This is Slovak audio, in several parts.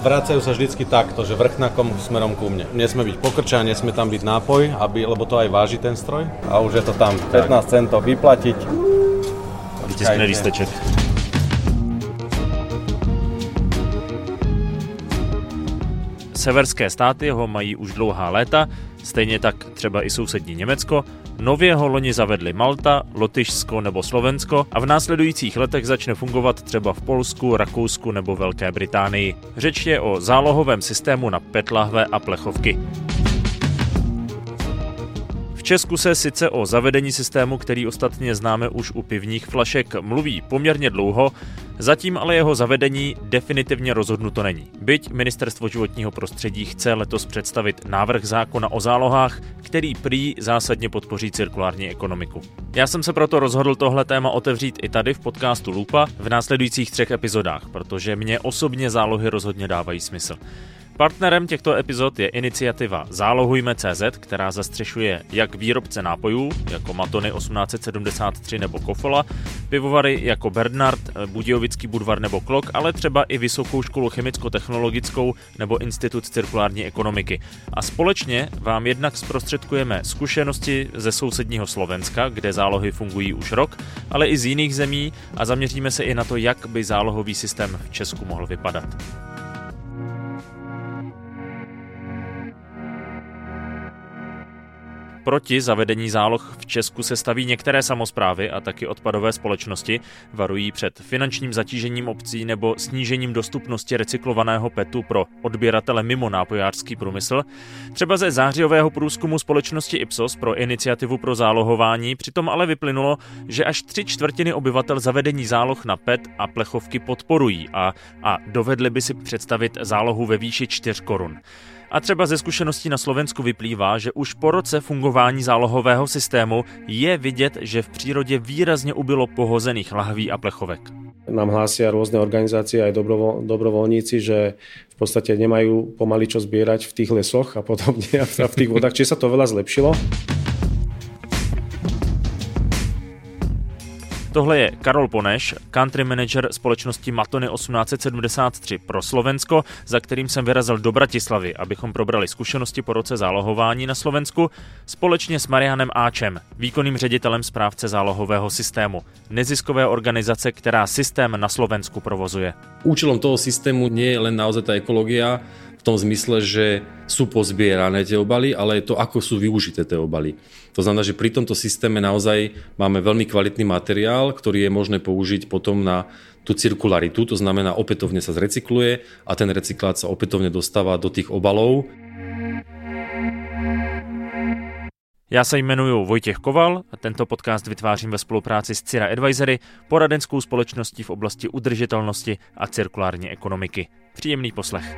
Vracajú sa vždycky takto, že vrchnakom smerom ku mne. Nesme byť pokrča, nesme tam byť nápoj, aby, lebo to aj váži ten stroj. A už je to tam 15 centov vyplatiť. Vytiskne lísteček. Severské státy ho mají už dlouhá léta, stejně tak třeba i sousední Německo, nově ho loni zavedli Malta, Lotyšsko nebo Slovensko a v následujících letech začne fungovat třeba v Polsku, Rakousku nebo Velké Británii. Řeč je o zálohovém systému na petlahve a plechovky. Česku se sice o zavedení systému, který ostatně známe už u pivních flašek, mluví poměrně dlouho, Zatím ale jeho zavedení definitivně rozhodnuto není. Byť Ministerstvo životního prostředí chce letos představit návrh zákona o zálohách, který prý zásadně podpoří cirkulární ekonomiku. Já jsem se proto rozhodl tohle téma otevřít i tady v podcastu Lupa v následujících třech epizodách, protože mě osobně zálohy rozhodně dávají smysl. Partnerem těchto epizod je iniciativa Zálohujme.cz, která zastřešuje jak výrobce nápojů, jako Matony 1873 nebo Kofola, pivovary jako Bernard, Budějovický Budvar nebo Klok, ale třeba i Vysokou školu chemicko-technologickou nebo Institut cirkulární ekonomiky. A společně vám jednak zprostředkujeme zkušenosti ze sousedního Slovenska, kde zálohy fungují už rok, ale i z jiných zemí a zaměříme se i na to, jak by zálohový systém v Česku mohl vypadat. Proti zavedení záloh v Česku se staví některé samozprávy a taky odpadové společnosti, varují před finančním zatížením obcí nebo snížením dostupnosti recyklovaného PETu pro odběratele mimo nápojářský průmysl. Třeba ze zářijového průzkumu společnosti Ipsos pro iniciativu pro zálohování přitom ale vyplynulo, že až tři čtvrtiny obyvatel zavedení záloh na PET a plechovky podporují a, a dovedli by si představit zálohu ve výši 4 korun. A třeba ze zkušeností na Slovensku vyplývá, že už po roce fungování zálohového systému je vidět, že v přírodě výrazně ubylo pohozených lahví a plechovek. Nám hlásia rôzne organizácie aj dobrovo, dobrovoľníci, že v podstate nemajú pomaly čo zbierať v tých lesoch a podobne a v tých vodách. Čiže sa to veľa zlepšilo. Tohle je Karol Poneš, country manager společnosti Matony 1873 pro Slovensko, za kterým jsem vyrazil do Bratislavy, abychom probrali zkušenosti po roce zálohování na Slovensku společně s Marianem Áčem, výkonným ředitelem správce zálohového systému, neziskové organizace, která systém na Slovensku provozuje. Účelom toho systému nie je len naozaj tá ekológia, v tom zmysle, že sú pozbierané tie obaly, ale je to, ako sú využité tie obaly. To znamená, že pri tomto systéme naozaj máme veľmi kvalitný materiál, ktorý je možné použiť potom na tú cirkularitu, to znamená opätovne sa zrecykluje a ten recyklát sa opätovne dostáva do tých obalov. Já se jmenuji Vojtěch Koval a tento podcast vytvářím ve spolupráci s Cira Advisory, poradenskou společností v oblasti udržitelnosti a cirkulární ekonomiky. Příjemný poslech.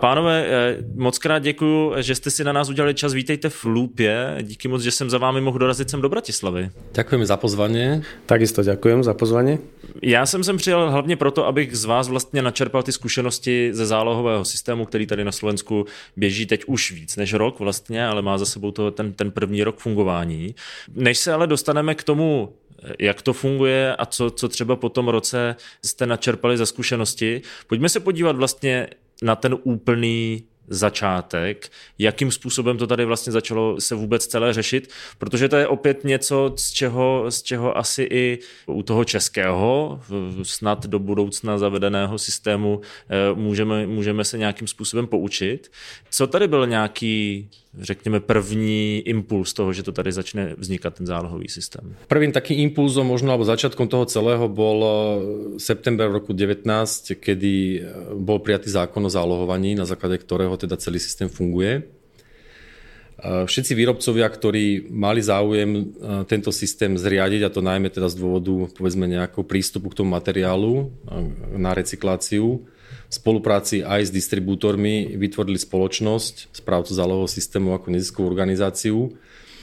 Pánové, eh, moc krát děkuji, že jste si na nás udělali čas. Vítejte v Lúpě. Díky moc, že jsem za vámi mohl dorazit sem do Bratislavy. Ďakujeme za pozvanie. Takisto ďakujem za pozvanie. Já jsem sem přijel hlavně proto, abych z vás vlastně načerpal ty zkušenosti ze zálohového systému, který tady na Slovensku běží teď už víc než rok vlastně, ale má za sebou to ten, ten první rok fungování. Než se ale dostaneme k tomu, jak to funguje a co, co třeba po tom roce jste načerpali za zkušenosti. Pojďme se podívat vlastně na ten úplný začátek, jakým způsobem to tady vlastně začalo se vůbec celé řešit, protože to je opět něco, z čeho, z čeho asi i u toho českého, snad do budoucna zavedeného systému eh, můžeme, můžeme se nějakým způsobem poučit. Co tady byl nějaký řekněme, první impuls toho, že to tady začne vznikat ten zálohový systém? Prvým takým impulzom možno, alebo začiatkom toho celého bol eh, september roku 19, kedy eh, bol prijatý zákon o zálohovaní, na základe ktorého teda celý systém funguje. Eh, všetci výrobcovia, ktorí mali záujem tento systém zriadiť, a to najmä teda z dôvodu povedzme nejakého prístupu k tomu materiálu na recykláciu, v spolupráci aj s distribútormi vytvorili spoločnosť správcu zálohového systému ako neziskovú organizáciu,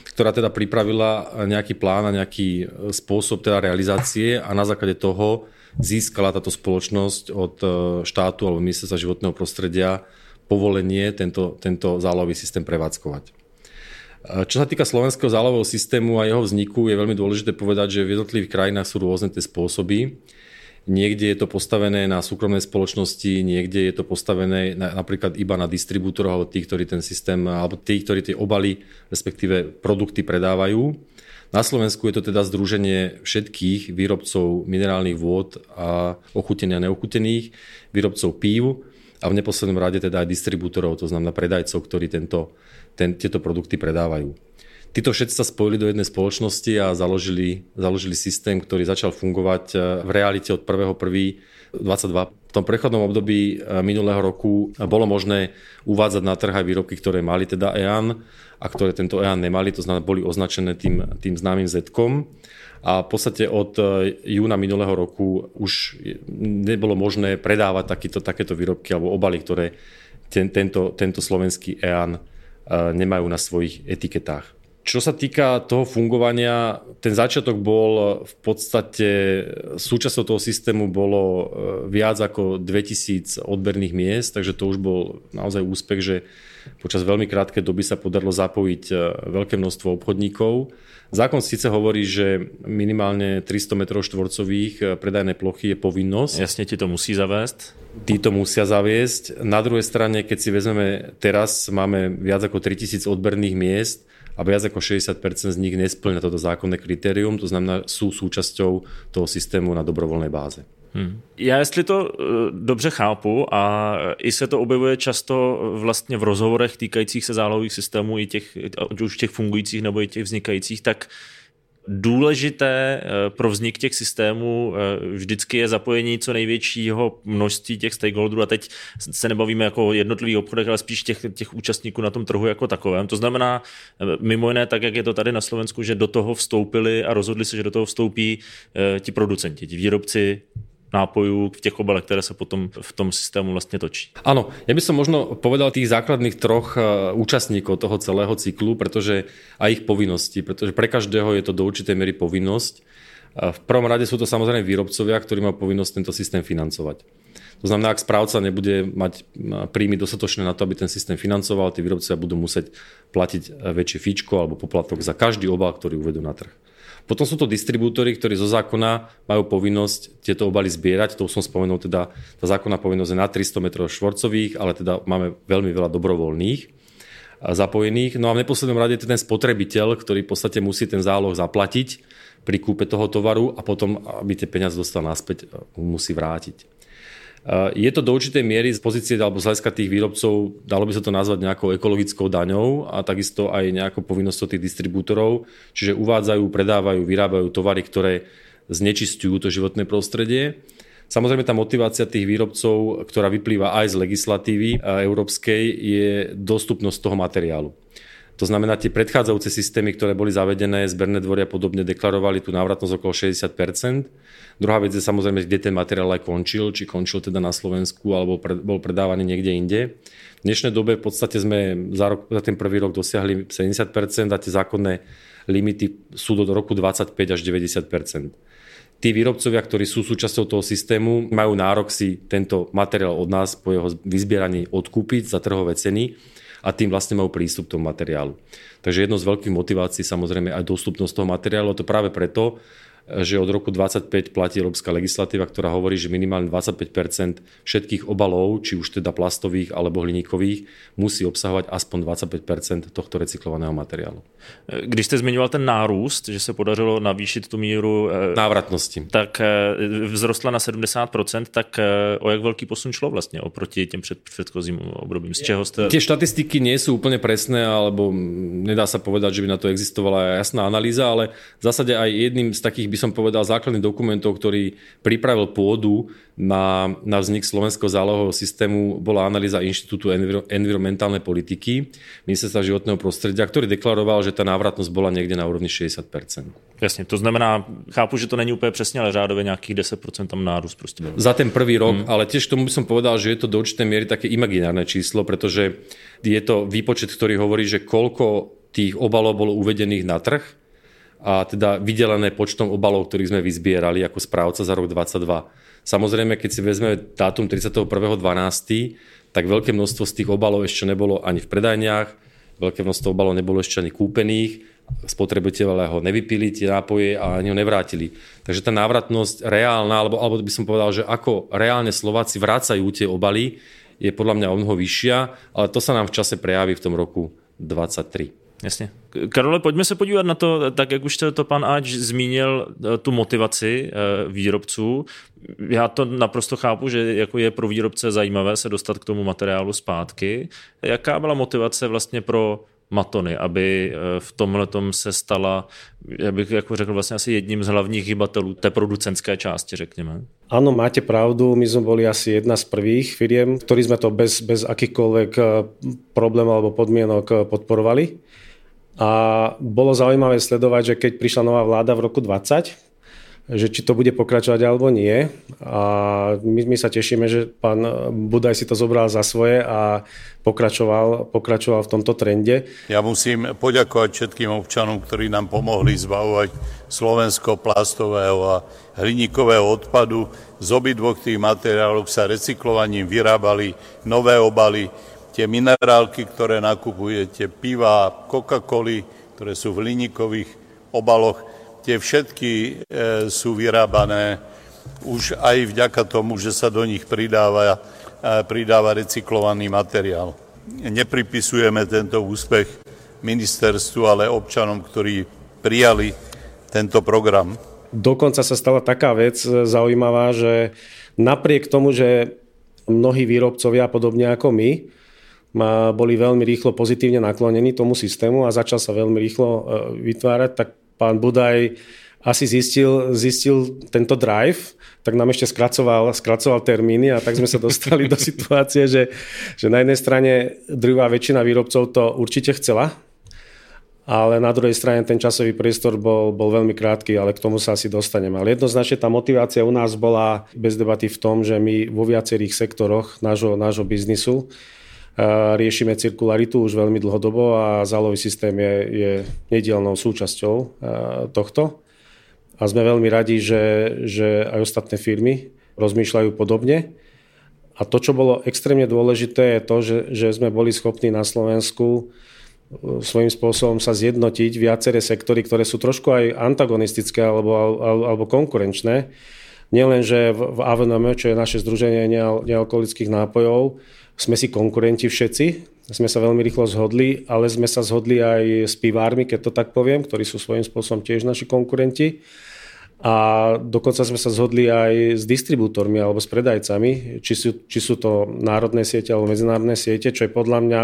ktorá teda pripravila nejaký plán a nejaký e, spôsob teda realizácie a na základe toho získala táto spoločnosť od e, štátu alebo ministerstva životného prostredia povolenie tento, tento zálohový systém prevádzkovať. E, čo sa týka slovenského zálohového systému a jeho vzniku, je veľmi dôležité povedať, že v jednotlivých krajinách sú rôzne tie spôsoby. Niekde je to postavené na súkromnej spoločnosti, niekde je to postavené na, napríklad iba na distribútoroch alebo tých, ktorí ten systém, alebo tých, ktorí tie obaly, respektíve produkty predávajú. Na Slovensku je to teda združenie všetkých výrobcov minerálnych vôd a ochutenia neochutených, výrobcov pív a v neposlednom rade teda aj distribútorov, to znamená predajcov, ktorí tento, ten, tieto produkty predávajú. Títo všetci sa spojili do jednej spoločnosti a založili, založili systém, ktorý začal fungovať e, v realite od 1.1.22. V tom prechodnom období e, minulého roku bolo možné uvádzať na trh aj výrobky, ktoré mali teda EAN a ktoré tento EAN nemali, to znamená boli označené tým, tým známym z a v podstate od e, júna minulého roku už nebolo možné predávať takýto, takéto výrobky alebo obaly, ktoré ten, tento, tento slovenský EAN nemajú na svojich etiketách. Čo sa týka toho fungovania, ten začiatok bol v podstate, súčasťou toho systému bolo e, viac ako 2000 odberných miest, takže to už bol naozaj úspech, že počas veľmi krátkej doby sa podarilo zapojiť e, veľké množstvo obchodníkov. Zákon síce hovorí, že minimálne 300 m štvorcových e, predajné plochy je povinnosť. Jasne ti to musí zaviesť. Tí to musia zaviesť. Na druhej strane, keď si vezmeme teraz, máme viac ako 3000 odberných miest, a viac ako 60% z nich nesplňa toto zákonné kritérium, to znamená, sú súčasťou toho systému na dobrovolné báze. Hmm. Já jestli to uh, dobře chápu a i se to objevuje často vlastně v rozhovorech týkajících se zálohových systémů, i těch, už těch fungujících nebo i těch vznikajících, tak důležité eh, pro vznik těch systémů eh, vždycky je zapojení co největšího množství těch stakeholderů a teď se nebavíme jako o jednotlivých obchodech, ale spíš těch, těch účastníků na tom trhu jako takovém. To znamená eh, mimo jiné tak, jak je to tady na Slovensku, že do toho vstoupili a rozhodli se, že do toho vstoupí ti producenti, ti výrobci nápojů v těch obalech, které se potom v tom systému vlastně točí. Áno, ja by som možno povedal tých základných troch e, účastníkov toho celého cyklu, pretože aj ich povinnosti, pretože pre každého je to do určitej miery povinnosť. E, v prvom rade sú to samozrejme výrobcovia, ktorí majú povinnosť tento systém financovať. To znamená, ak správca nebude mať e, príjmy dostatočné na to, aby ten systém financoval, tí výrobcovia budú musieť platiť väčšie fíčko alebo poplatok za každý obal, ktorý uvedú na trh. Potom sú to distribútory, ktorí zo zákona majú povinnosť tieto obaly zbierať. To už som spomenul, teda tá zákonná povinnosť je na 300 m štvorcových, ale teda máme veľmi veľa dobrovoľných zapojených. No a v neposlednom rade je ten spotrebiteľ, ktorý v podstate musí ten záloh zaplatiť pri kúpe toho tovaru a potom, aby tie peniaze dostal naspäť, musí vrátiť. Eh, je to do určitej miery z pozície alebo z hľadiska tých výrobcov, dalo by sa to nazvať nejakou ekologickou daňou a takisto aj nejakou povinnosťou tých distribútorov, čiže uvádzajú, predávajú, vyrábajú tovary, ktoré znečistujú to životné prostredie. Samozrejme tá motivácia tých výrobcov, ktorá vyplýva aj z legislatívy eh, európskej, je dostupnosť toho materiálu. To znamená, tie predchádzajúce systémy, ktoré boli zavedené, zberné dvory a podobne deklarovali tú návratnosť okolo 60% Druhá vec je samozrejme, kde ten materiál aj končil, či končil teda na Slovensku alebo pred, bol predávaný niekde inde. V dnešnej dobe v podstate sme za, rok, za ten prvý rok dosiahli 70 a tie zákonné limity sú do roku 25 až 90% Tí výrobcovia, ktorí sú súčasťou toho systému, majú nárok si tento materiál od nás po jeho vyzbieraní odkúpiť za trhové ceny a tým vlastne majú prístup k tomu materiálu. Takže jedno z veľkých motivácií samozrejme aj dostupnosť toho materiálu, a to práve preto, že od roku 25 platí európska legislatíva, ktorá hovorí, že minimálne 25% všetkých obalov, či už teda plastových alebo hliníkových, musí obsahovať aspoň 25% tohto recyklovaného materiálu. Když jste zmiňoval ten nárůst, že se podařilo navýšit tu míru eh, návratnosti, tak eh, vzrostla na 70% tak eh, o jak velký posun šlo vlastně oproti těm před, předchozím obdobím? Z čeho jste... Tie štatistiky nie sú úplne presné, alebo nedá sa povedať, že by na to existovala jasná analýza, ale v zásade aj jedným z takých by som povedal, základných dokumentov, ktorý pripravil pôdu na, na vznik slovenského zálohového systému, bola analýza Inštitútu enviro, environmentálnej politiky Ministerstva životného prostredia, ktorý deklaroval, že tá návratnosť bola niekde na úrovni 60%. Jasne, to znamená, chápu, že to není úplne presne, ale řádově nejakých 10% tam nárůst proste. Za ten prvý rok, hmm. ale tiež tomu by som povedal, že je to do určitej miery také imaginárne číslo, pretože je to výpočet, ktorý hovorí, že koľko tých obalov bolo uvedených na trh a teda vydelené počtom obalov, ktorých sme vyzbierali ako správca za rok 2022. Samozrejme, keď si vezmeme dátum 31.12., tak veľké množstvo z tých obalov ešte nebolo ani v predajniach, veľké množstvo obalov nebolo ešte ani kúpených, spotrebiteľe ho nevypili, tie nápoje a ani ho nevrátili. Takže tá návratnosť reálna, alebo, alebo by som povedal, že ako reálne Slováci vrácajú tie obaly, je podľa mňa o mnoho vyššia, ale to sa nám v čase prejaví v tom roku 23. Jasně. Karole, pojďme se podívat na to, tak jak už to pan Ač zmínil, eh, tu motivaci eh, výrobců. Já to naprosto chápu, že jako je pro výrobce zajímavé se dostat k tomu materiálu zpátky. Jaká byla motivace vlastně pro Matony, aby eh, v tomhle se stala, já bych jako řekl, vlastně asi jedním z hlavních hybatelů té producentské části, řekněme. Áno, máte pravdu, my sme boli asi jedna z prvých firiem, ktorí sme to bez, bez akýchkoľvek problémov alebo podmienok podporovali. A bolo zaujímavé sledovať, že keď prišla nová vláda v roku 20, že či to bude pokračovať alebo nie. A my, my sa tešíme, že pán Budaj si to zobral za svoje a pokračoval, pokračoval v tomto trende. Ja musím poďakovať všetkým občanom, ktorí nám pomohli zbavovať Slovensko plastového a hliníkového odpadu. Z obidvoch tých materiálov sa recyklovaním vyrábali nové obaly, tie minerálky, ktoré nakupujete, piva, Coca-Coly, ktoré sú v hliníkových obaloch, tie všetky e, sú vyrábané už aj vďaka tomu, že sa do nich pridáva, e, pridáva recyklovaný materiál. Nepripisujeme tento úspech ministerstvu, ale občanom, ktorí prijali tento program. Dokonca sa stala taká vec e, zaujímavá, že napriek tomu, že mnohí výrobcovia, podobne ako my, boli veľmi rýchlo pozitívne naklonení tomu systému a začal sa veľmi rýchlo e, vytvárať, tak pán Budaj asi zistil, zistil tento drive, tak nám ešte skracoval, skracoval termíny a tak sme sa dostali do situácie, že, že na jednej strane druhá väčšina výrobcov to určite chcela, ale na druhej strane ten časový priestor bol, bol veľmi krátky, ale k tomu sa asi dostaneme. Ale jednoznačne tá motivácia u nás bola bez debaty v tom, že my vo viacerých sektoroch nášho, nášho biznisu riešime cirkularitu už veľmi dlhodobo a zálový systém je, je nedielnou súčasťou tohto. A sme veľmi radi, že, že aj ostatné firmy rozmýšľajú podobne. A to, čo bolo extrémne dôležité, je to, že, že sme boli schopní na Slovensku e, svojím spôsobom sa zjednotiť viaceré sektory, ktoré sú trošku aj antagonistické alebo, alebo, konkurenčné. Nielen, že v, v AVNM, čo je naše združenie nealkoholických nápojov, sme si konkurenti všetci, sme sa veľmi rýchlo zhodli, ale sme sa zhodli aj s pivármi, keď to tak poviem, ktorí sú svojím spôsobom tiež naši konkurenti. A dokonca sme sa zhodli aj s distribútormi alebo s predajcami, či sú, či sú to národné siete alebo medzinárodné siete, čo je podľa mňa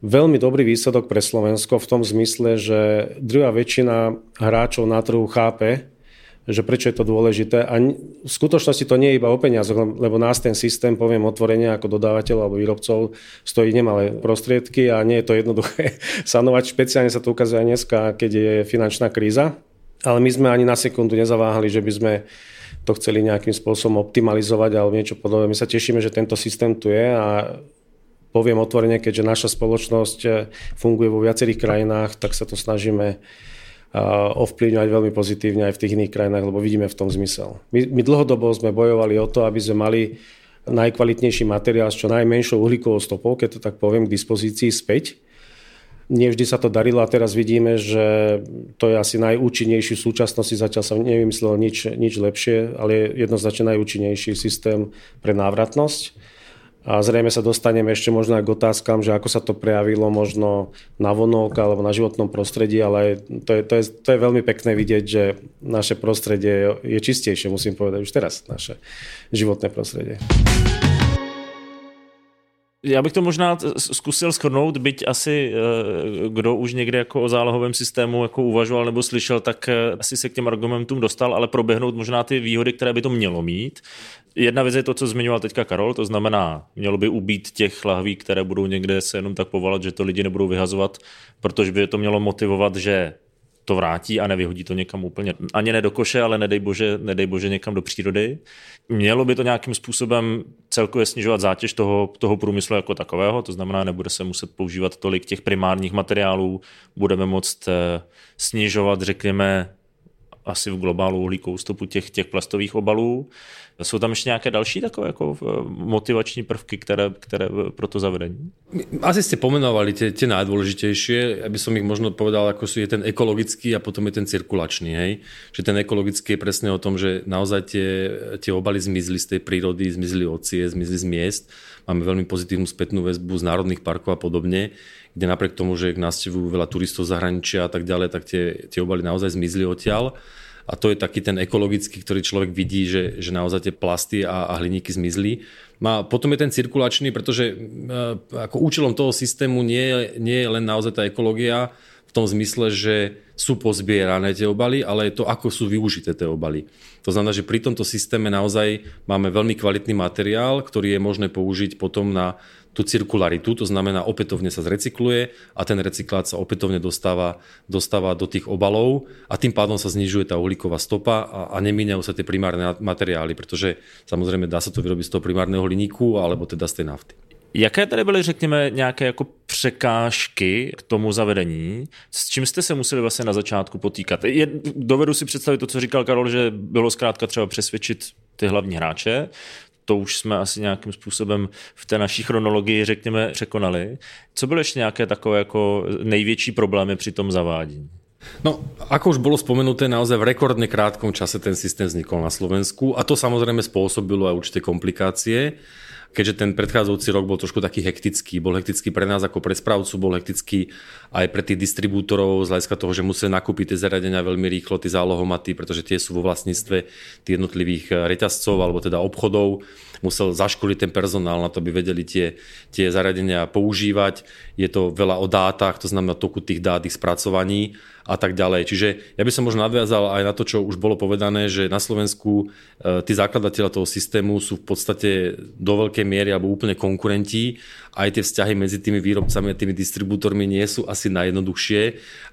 veľmi dobrý výsledok pre Slovensko v tom zmysle, že druhá väčšina hráčov na trhu chápe, že prečo je to dôležité. A v skutočnosti to nie je iba o peniazoch, lebo nás ten systém, poviem otvorene ako dodávateľ alebo výrobcov, stojí nemalé prostriedky a nie je to jednoduché sanovať. Špeciálne sa to ukazuje aj dneska, keď je finančná kríza. Ale my sme ani na sekundu nezaváhali, že by sme to chceli nejakým spôsobom optimalizovať alebo niečo podobné. My sa tešíme, že tento systém tu je a poviem otvorene, keďže naša spoločnosť funguje vo viacerých krajinách, tak sa to snažíme ovplyvňovať veľmi pozitívne aj v tých iných krajinách, lebo vidíme v tom zmysel. My, my dlhodobo sme bojovali o to, aby sme mali najkvalitnejší materiál s čo najmenšou uhlíkovou stopou, keď to tak poviem, k dispozícii späť. Nevždy sa to darilo a teraz vidíme, že to je asi najúčinnejší v súčasnosti, zatiaľ sa nevymyslelo nič, nič lepšie, ale je jednoznačne najúčinnejší systém pre návratnosť a zrejme sa dostaneme ešte možno aj k otázkam, že ako sa to prejavilo možno na vonok alebo na životnom prostredí, ale to je, to je, to je veľmi pekné vidieť, že naše prostredie je čistejšie, musím povedať už teraz, naše životné prostredie. Já bych to možná zkusil shrnout, byť asi eh, kdo už někde jako o zálohovém systému jako uvažoval nebo slyšel, tak eh, asi se k těm argumentům dostal, ale proběhnout možná ty výhody, které by to mělo mít. Jedna věc je to, co zmiňoval teďka Karol, to znamená, mělo by ubít těch lahví, které budou někde se jenom tak povolat, že to lidi nebudou vyhazovat, protože by to mělo motivovat, že to vrátí a nevyhodí to někam úplně, ani ne do koše, ale nedej bože, nedej bože někam do přírody. Mělo by to nějakým způsobem celkově snižovat zátěž toho, toho průmyslu jako takového, to znamená, nebude se muset používat tolik těch primárních materiálů, budeme moct eh, snižovat, řekněme, asi v globálu uhlíkovou stopu těch, těch plastových obalů. Jsou tam ještě nějaké další takové jako eh, motivační prvky, které, které pro to zavedení? Asi ste pomenovali tie, tie najdôležitejšie, aby som ich možno povedal, ako je ten ekologický a potom je ten cirkulačný. Hej? Že ten ekologický je presne o tom, že naozaj tie, tie obaly zmizli z tej prírody, zmizli od zmizli z miest. Máme veľmi pozitívnu spätnú väzbu z národných parkov a podobne kde napriek tomu, že k návštevujú veľa turistov zahraničia a tak ďalej, tak tie, tie obaly naozaj zmizli odtiaľ. A to je taký ten ekologický, ktorý človek vidí, že, že naozaj tie plasty a, a hliníky zmizli. A potom je ten cirkulačný, pretože e, ako účelom toho systému nie, nie je len naozaj tá ekológia v tom zmysle, že sú pozbierané tie obaly, ale je to, ako sú využité tie obaly. To znamená, že pri tomto systéme naozaj máme veľmi kvalitný materiál, ktorý je možné použiť potom na tú cirkularitu, to znamená opätovne sa zrecykluje a ten recyklát sa opätovne dostáva, dostáva do tých obalov a tým pádom sa znižuje tá uhlíková stopa a, a nemíňajú sa tie primárne materiály, pretože samozrejme dá sa to vyrobiť z toho primárneho hliníku alebo teda z tej nafty. Jaké tady byly, řekněme, nějaké jako překážky k tomu zavedení? S čím jste se museli vlastně na začátku potýkat? Je, dovedu si představit to, co říkal Karol, že bylo zkrátka třeba přesvědčit ty hlavní hráče to už jsme asi nějakým způsobem v té naší chronologii, řekněme, překonali. Co byly ještě nějaké takové jako největší problémy při tom zavádění? No, ako už bolo spomenuté, naozaj v rekordne krátkom čase ten systém vznikol na Slovensku a to samozrejme spôsobilo aj určité komplikácie keďže ten predchádzajúci rok bol trošku taký hektický. Bol hektický pre nás ako pre správcu, bol hektický aj pre tých distribútorov z hľadiska toho, že museli nakúpiť tie zariadenia veľmi rýchlo, tie zálohomaty, pretože tie sú vo vlastníctve tých jednotlivých reťazcov alebo teda obchodov. Musel zaškoliť ten personál na to, aby vedeli tie, tie zariadenia používať. Je to veľa o dátach, to znamená toku tých dát, ich spracovaní a tak ďalej. Čiže ja by som možno nadviazal aj na to, čo už bolo povedané, že na Slovensku e, tí zakladateľa toho systému sú v podstate do veľkej miery alebo úplne konkurenti. Aj tie vzťahy medzi tými výrobcami a tými distribútormi nie sú asi najjednoduchšie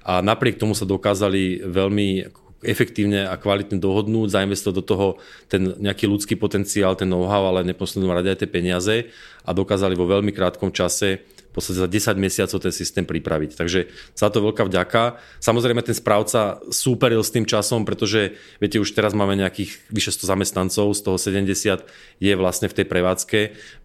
a napriek tomu sa dokázali veľmi efektívne a kvalitne dohodnúť, zainvestovať do toho ten nejaký ľudský potenciál, ten know-how, ale neposlednom rade aj tie peniaze a dokázali vo veľmi krátkom čase podstate za 10 mesiacov ten systém pripraviť. Takže za to veľká vďaka. Samozrejme ten správca súperil s tým časom, pretože viete, už teraz máme nejakých vyše 100 zamestnancov, z toho 70 je vlastne v tej prevádzke.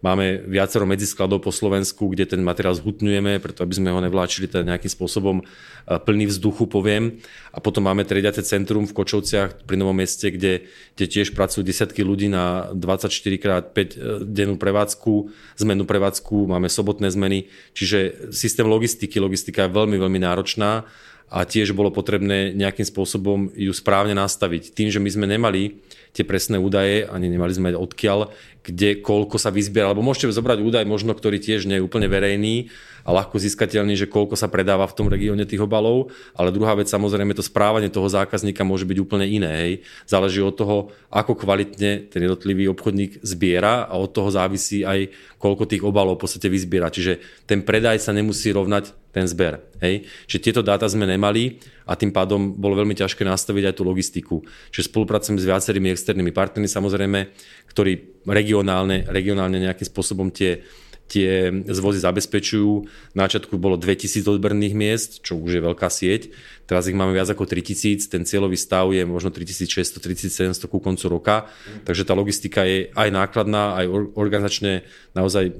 Máme viacero medziskladov po Slovensku, kde ten materiál zhutňujeme, preto aby sme ho nevláčili teda nejakým spôsobom e, plný vzduchu, poviem. A potom máme triediace centrum v Kočovciach pri Novom meste, kde, kde tiež pracujú desiatky ľudí na 24x5 e, dennú prevádzku, zmenu prevádzku, máme sobotné zmeny, Čiže systém logistiky, logistika je veľmi, veľmi náročná a tiež bolo potrebné nejakým spôsobom ju správne nastaviť. Tým, že my sme nemali tie presné údaje, ani nemali sme odkiaľ, kde koľko sa vyzbiera, alebo môžete zobrať údaj možno, ktorý tiež nie je úplne verejný a ľahko získateľný, že koľko sa predáva v tom regióne tých obalov, ale druhá vec samozrejme to správanie toho zákazníka môže byť úplne iné. Hej. Záleží od toho, ako kvalitne ten jednotlivý obchodník zbiera a od toho závisí aj koľko tých obalov v podstate vyzbiera. Čiže ten predaj sa nemusí rovnať ten zber. Hej? Čiže tieto dáta sme nemali a tým pádom bolo veľmi ťažké nastaviť aj tú logistiku. Čiže spolupracujeme s viacerými externými partnermi samozrejme, ktorí regionálne, regionálne nejakým spôsobom tie, tie zvozy zabezpečujú. Na začiatku bolo 2000 odberných miest, čo už je veľká sieť. Teraz ich máme viac ako 3000, ten cieľový stav je možno 3600, 3700 ku koncu roka. Takže tá logistika je aj nákladná, aj organizačne naozaj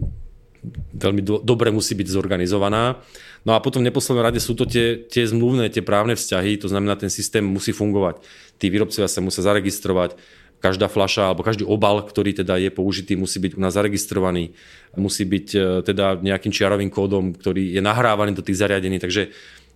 veľmi do, dobre musí byť zorganizovaná. No a potom v neposlednom rade sú to tie, tie zmluvné, tie právne vzťahy, to znamená, ten systém musí fungovať. Tí výrobcovia sa musia zaregistrovať, každá fľaša alebo každý obal, ktorý teda je použitý, musí byť u nás zaregistrovaný, musí byť e, teda nejakým čiarovým kódom, ktorý je nahrávaný do tých zariadení, takže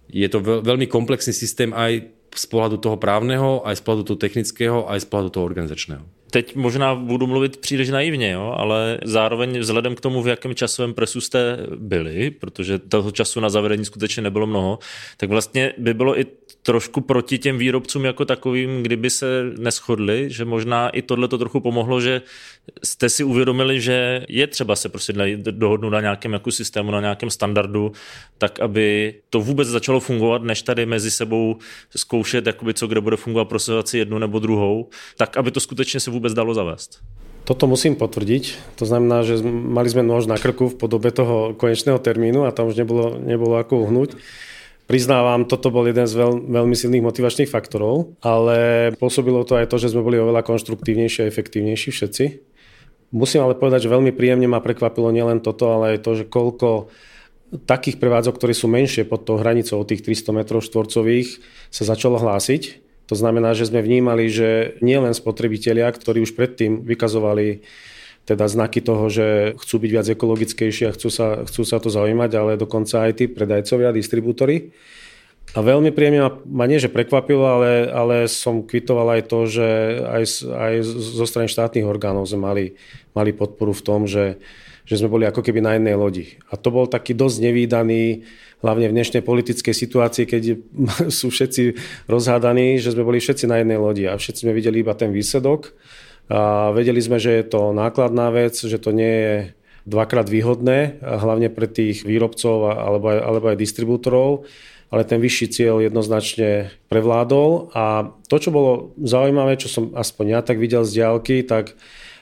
je to veľmi komplexný systém aj z pohľadu toho právneho, aj z pohľadu toho technického, aj z pohľadu toho organizačného teď možná budu mluvit příliš naivně, jo, ale zároveň vzhledem k tomu, v jakém časovém presu jste byli, protože toho času na zavedení skutečně nebylo mnoho, tak vlastně by bylo i trošku proti těm výrobcům jako takovým, kdyby se neschodli, že možná i tohle to trochu pomohlo, že jste si uvědomili, že je třeba se prostě dohodnout na nějakém jako systému, na nějakém standardu, tak aby to vůbec začalo fungovat, než tady mezi sebou zkoušet, jakoby co kde bude fungovat, si jednu nebo druhou, tak aby to skutečně se vůbec dalo zavést. Toto musím potvrdiť. To znamená, že mali sme nož na krku v podobe toho konečného termínu a tam už nebolo, nebolo ako uhnúť. Priznávam, toto bol jeden z veľ, veľmi silných motivačných faktorov, ale pôsobilo to aj to, že sme boli oveľa konštruktívnejší a efektívnejší všetci. Musím ale povedať, že veľmi príjemne ma prekvapilo nielen toto, ale aj to, že koľko takých prevádzok, ktoré sú menšie pod tou hranicou tých 300 m štvorcových, sa začalo hlásiť. To znamená, že sme vnímali, že nielen spotrebitelia, ktorí už predtým vykazovali teda znaky toho, že chcú byť viac ekologickejší a chcú sa, chcú sa to zaujímať, ale dokonca aj tí predajcovia, distribútory. A veľmi príjemne ma, nie, že prekvapilo, ale, ale som kvitoval aj to, že aj, aj zo strany štátnych orgánov sme mali, mali podporu v tom, že, že sme boli ako keby na jednej lodi. A to bol taký dosť nevýdaný, hlavne v dnešnej politickej situácii, keď sú všetci rozhádaní, že sme boli všetci na jednej lodi a všetci sme videli iba ten výsledok. A vedeli sme, že je to nákladná vec, že to nie je dvakrát výhodné, hlavne pre tých výrobcov alebo aj, alebo aj distribútorov, ale ten vyšší cieľ jednoznačne prevládol. A to, čo bolo zaujímavé, čo som aspoň ja tak videl z diálky, tak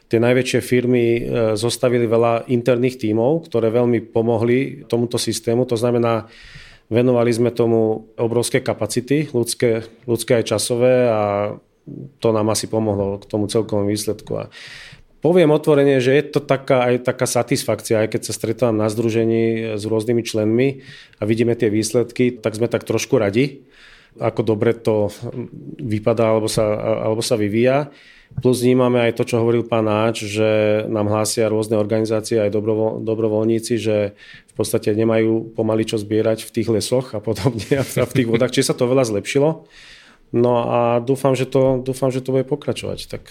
tie najväčšie firmy e, zostavili veľa interných tímov, ktoré veľmi pomohli tomuto systému. To znamená, venovali sme tomu obrovské kapacity, ľudské, ľudské aj časové a to nám asi pomohlo k tomu celkovému výsledku. A poviem otvorene, že je to taká, aj taká satisfakcia, aj keď sa stretávam na združení s rôznymi členmi a vidíme tie výsledky, tak sme tak trošku radi, ako dobre to vypadá alebo sa, alebo sa vyvíja. Plus vnímame aj to, čo hovoril pán Náč, že nám hlásia rôzne organizácie, aj dobrovo, dobrovoľníci, že v podstate nemajú pomaly čo zbierať v tých lesoch a podobne a v tých vodách. Či sa to veľa zlepšilo. No a doufám, že to, doufám, že to bude pokračovat. Tak.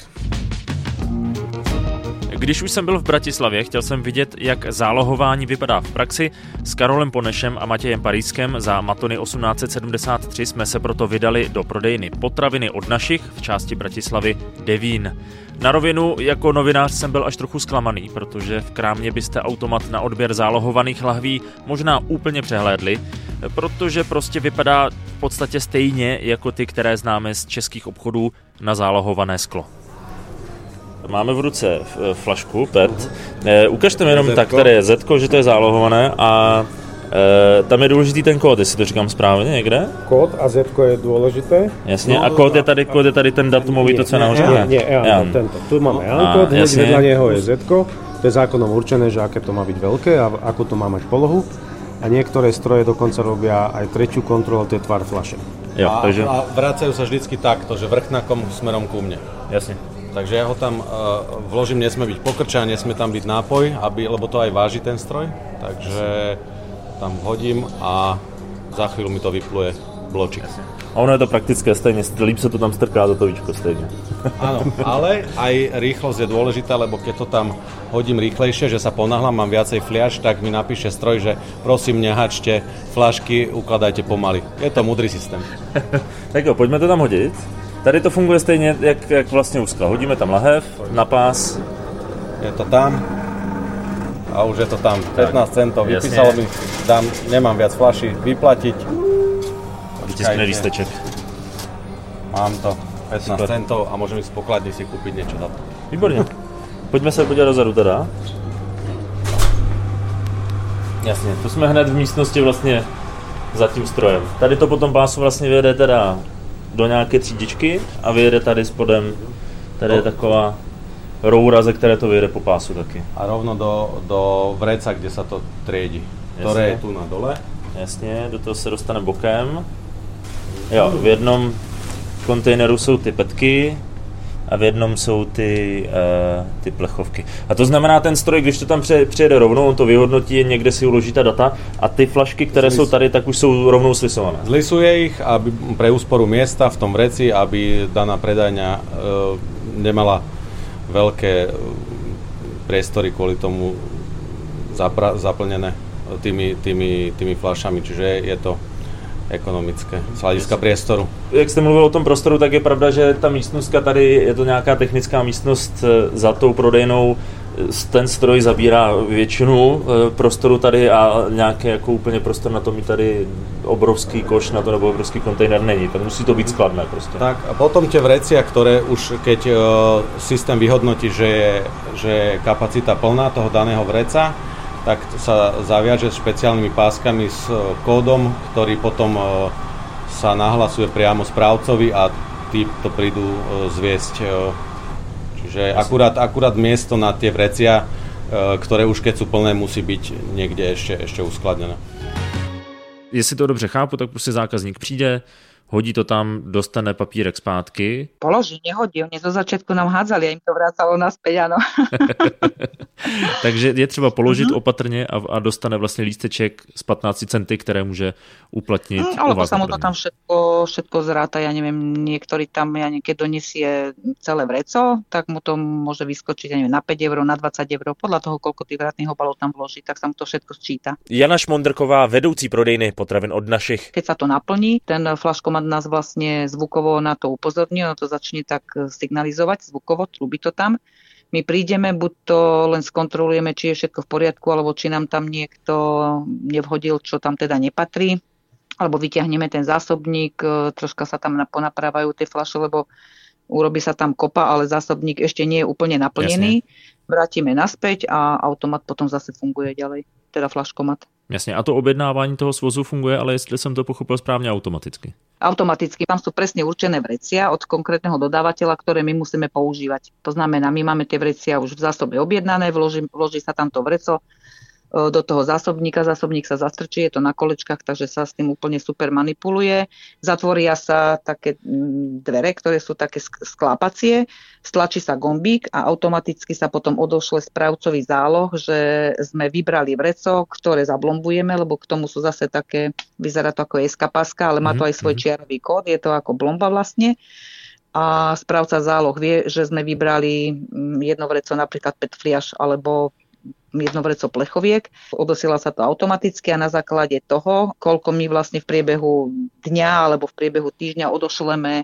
Když už jsem byl v Bratislavě, chtěl jsem vidět, jak zálohování vypadá v praxi. S Karolem Ponešem a Matějem Parískem za Matony 1873 jsme se proto vydali do prodejny potraviny od našich v části Bratislavy Devín. Na rovinu jako novinář jsem byl až trochu zklamaný, protože v krámě byste automat na odběr zálohovaných lahví možná úplně přehlédli, protože prostě vypadá v podstatě stejně jako ty, které známe z českých obchodů na zálohované sklo. Máme v ruce flašku PET. E, ukažte mi jenom tak, tady je Z, že to je zálohované a e, tam je důležitý ten kód, jestli to říkám správně někde? Kód a Z je důležité. Jasně, no, a kód je tady, kód je tady ten datumový, to co nahoře je. Nie, Jan, Jan. tento. Tu máme Jan kód, hneď vedľa neho je Z. To je zákonom určené, že aké to má byť veľké a ako to má mať polohu. A niektoré stroje dokonca robia aj tretiu kontrolu, to je tvar flaše. Jo, a, takže... a vracajú sa vždycky takto, že vrchnakom smerom ku mne. Jasne. Takže ja ho tam uh, vložím, nesme byť pokrča, nesme tam byť nápoj, aby, lebo to aj váži ten stroj. Takže tam hodím a za chvíľu mi to vypluje bločík. A ono je to praktické stejne, líp sa to tam strká do to víčko stejne. Áno, ale aj rýchlosť je dôležitá, lebo keď to tam hodím rýchlejšie, že sa ponáhľam, mám viacej fliaž, tak mi napíše stroj, že prosím nehačte flašky, ukladajte pomaly. Je to mudrý systém. tak jo, poďme to tam hodit. Tady to funguje stejně, jak, jak vlastně u skla. Hodíme tam lahev na pás. Je to tam. A už je to tam. 15 centov. Vypísalo mi, dám, nemám viac flaší, vyplatiť. Vytiskne lísteček. Mám to. 15 Super. centov a môžem ísť z pokladni si kúpiť niečo za to. Výborně. Pojďme se podívat dozadu teda. Jasně, tu jsme hned v místnosti vlastně za tím strojem. Tady to potom pásu vlastně vyjede teda do nějaké třídičky a vyjede tady spodem, tady je taková roura, ze které to vyjede po pásu taky. A rovno do, do vreca, kde sa to triedi, ktoré je tu na dole. Jasně, do toho se dostane bokem. Jo, v jednom kontejneru jsou ty petky, a v jednom jsou ty, uh, ty plechovky. A to znamená, ten stroj, když to tam přijede rovnou, on to vyhodnotí, někde si uloží ta data a ty flašky, které jsou tady, tak už jsou rovnou slisované. Zlisuje ich aby, pre úsporu miesta v tom vreci, aby daná predajňa uh, nemala veľké priestory kvôli tomu zapra- zaplnené tými, tými, tými flašami, čiže je to ekonomické, z hlediska priestoru. Jak jste mluvil o tom prostoru, tak je pravda, že ta místnostka tady, je to nějaká technická místnost eh, za tou prodejnou, ten stroj zabírá většinu eh, prostoru tady a nějaký jako úplně prostor na to mi tady obrovský koš na to nebo obrovský kontejner není. Tak musí to být skladné prostě. Tak a potom tie vrecia, ktoré už keď systém vyhodnotí, že je, že je kapacita plná toho daného vreca, tak sa zaviaže špeciálnymi páskami s kódom, ktorý potom sa nahlasuje priamo správcovi a tí to prídu zviesť. Čiže akurát, akurát miesto na tie vrecia, ktoré už keď sú plné, musí byť niekde ešte, ešte uskladnené. Jestli to dobře chápu, tak prostě zákazník přijde, hodí to tam, dostane papírek zpátky. Položí, nehodí, oni zo začiatku nám hádzali a im to vracalo naspäť, áno. Takže je třeba položit uh-huh. opatrně a, a dostane vlastně lísteček z 15 centy, které může uplatnit. Hmm, alebo sa mu to tam všetko, všetko zráta, ja neviem, niektorý tam, ja keď donesie celé vreco, tak mu to môže vyskočiť, ja neviem, na 5 eur, na 20 eur, podľa toho, koľko tých vratných obalov tam vloží, tak sa mu to všetko sčíta. Jana Šmondrková, vedoucí prodejny potravin od našich. Keď sa to naplní, ten flaškomat nás vlastne zvukovo na to upozorní, ono to začne tak signalizovať zvukovo, trúbi to tam my prídeme, buď to len skontrolujeme, či je všetko v poriadku, alebo či nám tam niekto nevhodil, čo tam teda nepatrí, alebo vyťahneme ten zásobník, e, troška sa tam ponaprávajú tie flaše, lebo urobí sa tam kopa, ale zásobník ešte nie je úplne naplnený. Jasne. Vrátime naspäť a automat potom zase funguje ďalej, teda flaškomat. Jasně, a to objednávání toho svozu funguje, ale jestli jsem to pochopil správně, automaticky. Automaticky. Tam sú presne určené vrecia od konkrétneho dodávateľa, ktoré my musíme používať. To znamená, my máme tie vrecia už v zásobe objednané, vloží, vloží sa tam to vreco, do toho zásobníka, zásobník sa zastrčí, je to na kolečkách, takže sa s tým úplne super manipuluje. Zatvoria sa také mm, dvere, ktoré sú také sklápacie, stlačí sa gombík a automaticky sa potom odošle správcový záloh, že sme vybrali vreco, ktoré zablombujeme, lebo k tomu sú zase také, vyzerá to ako eskapaska, ale má to mhm, aj svoj mhm. čiarový kód, je to ako blomba vlastne a správca záloh vie, že sme vybrali mm, jedno vreco napríklad PET fliaš alebo jedno vreco plechoviek. Odosiela sa to automaticky a na základe toho, koľko my vlastne v priebehu dňa alebo v priebehu týždňa odošleme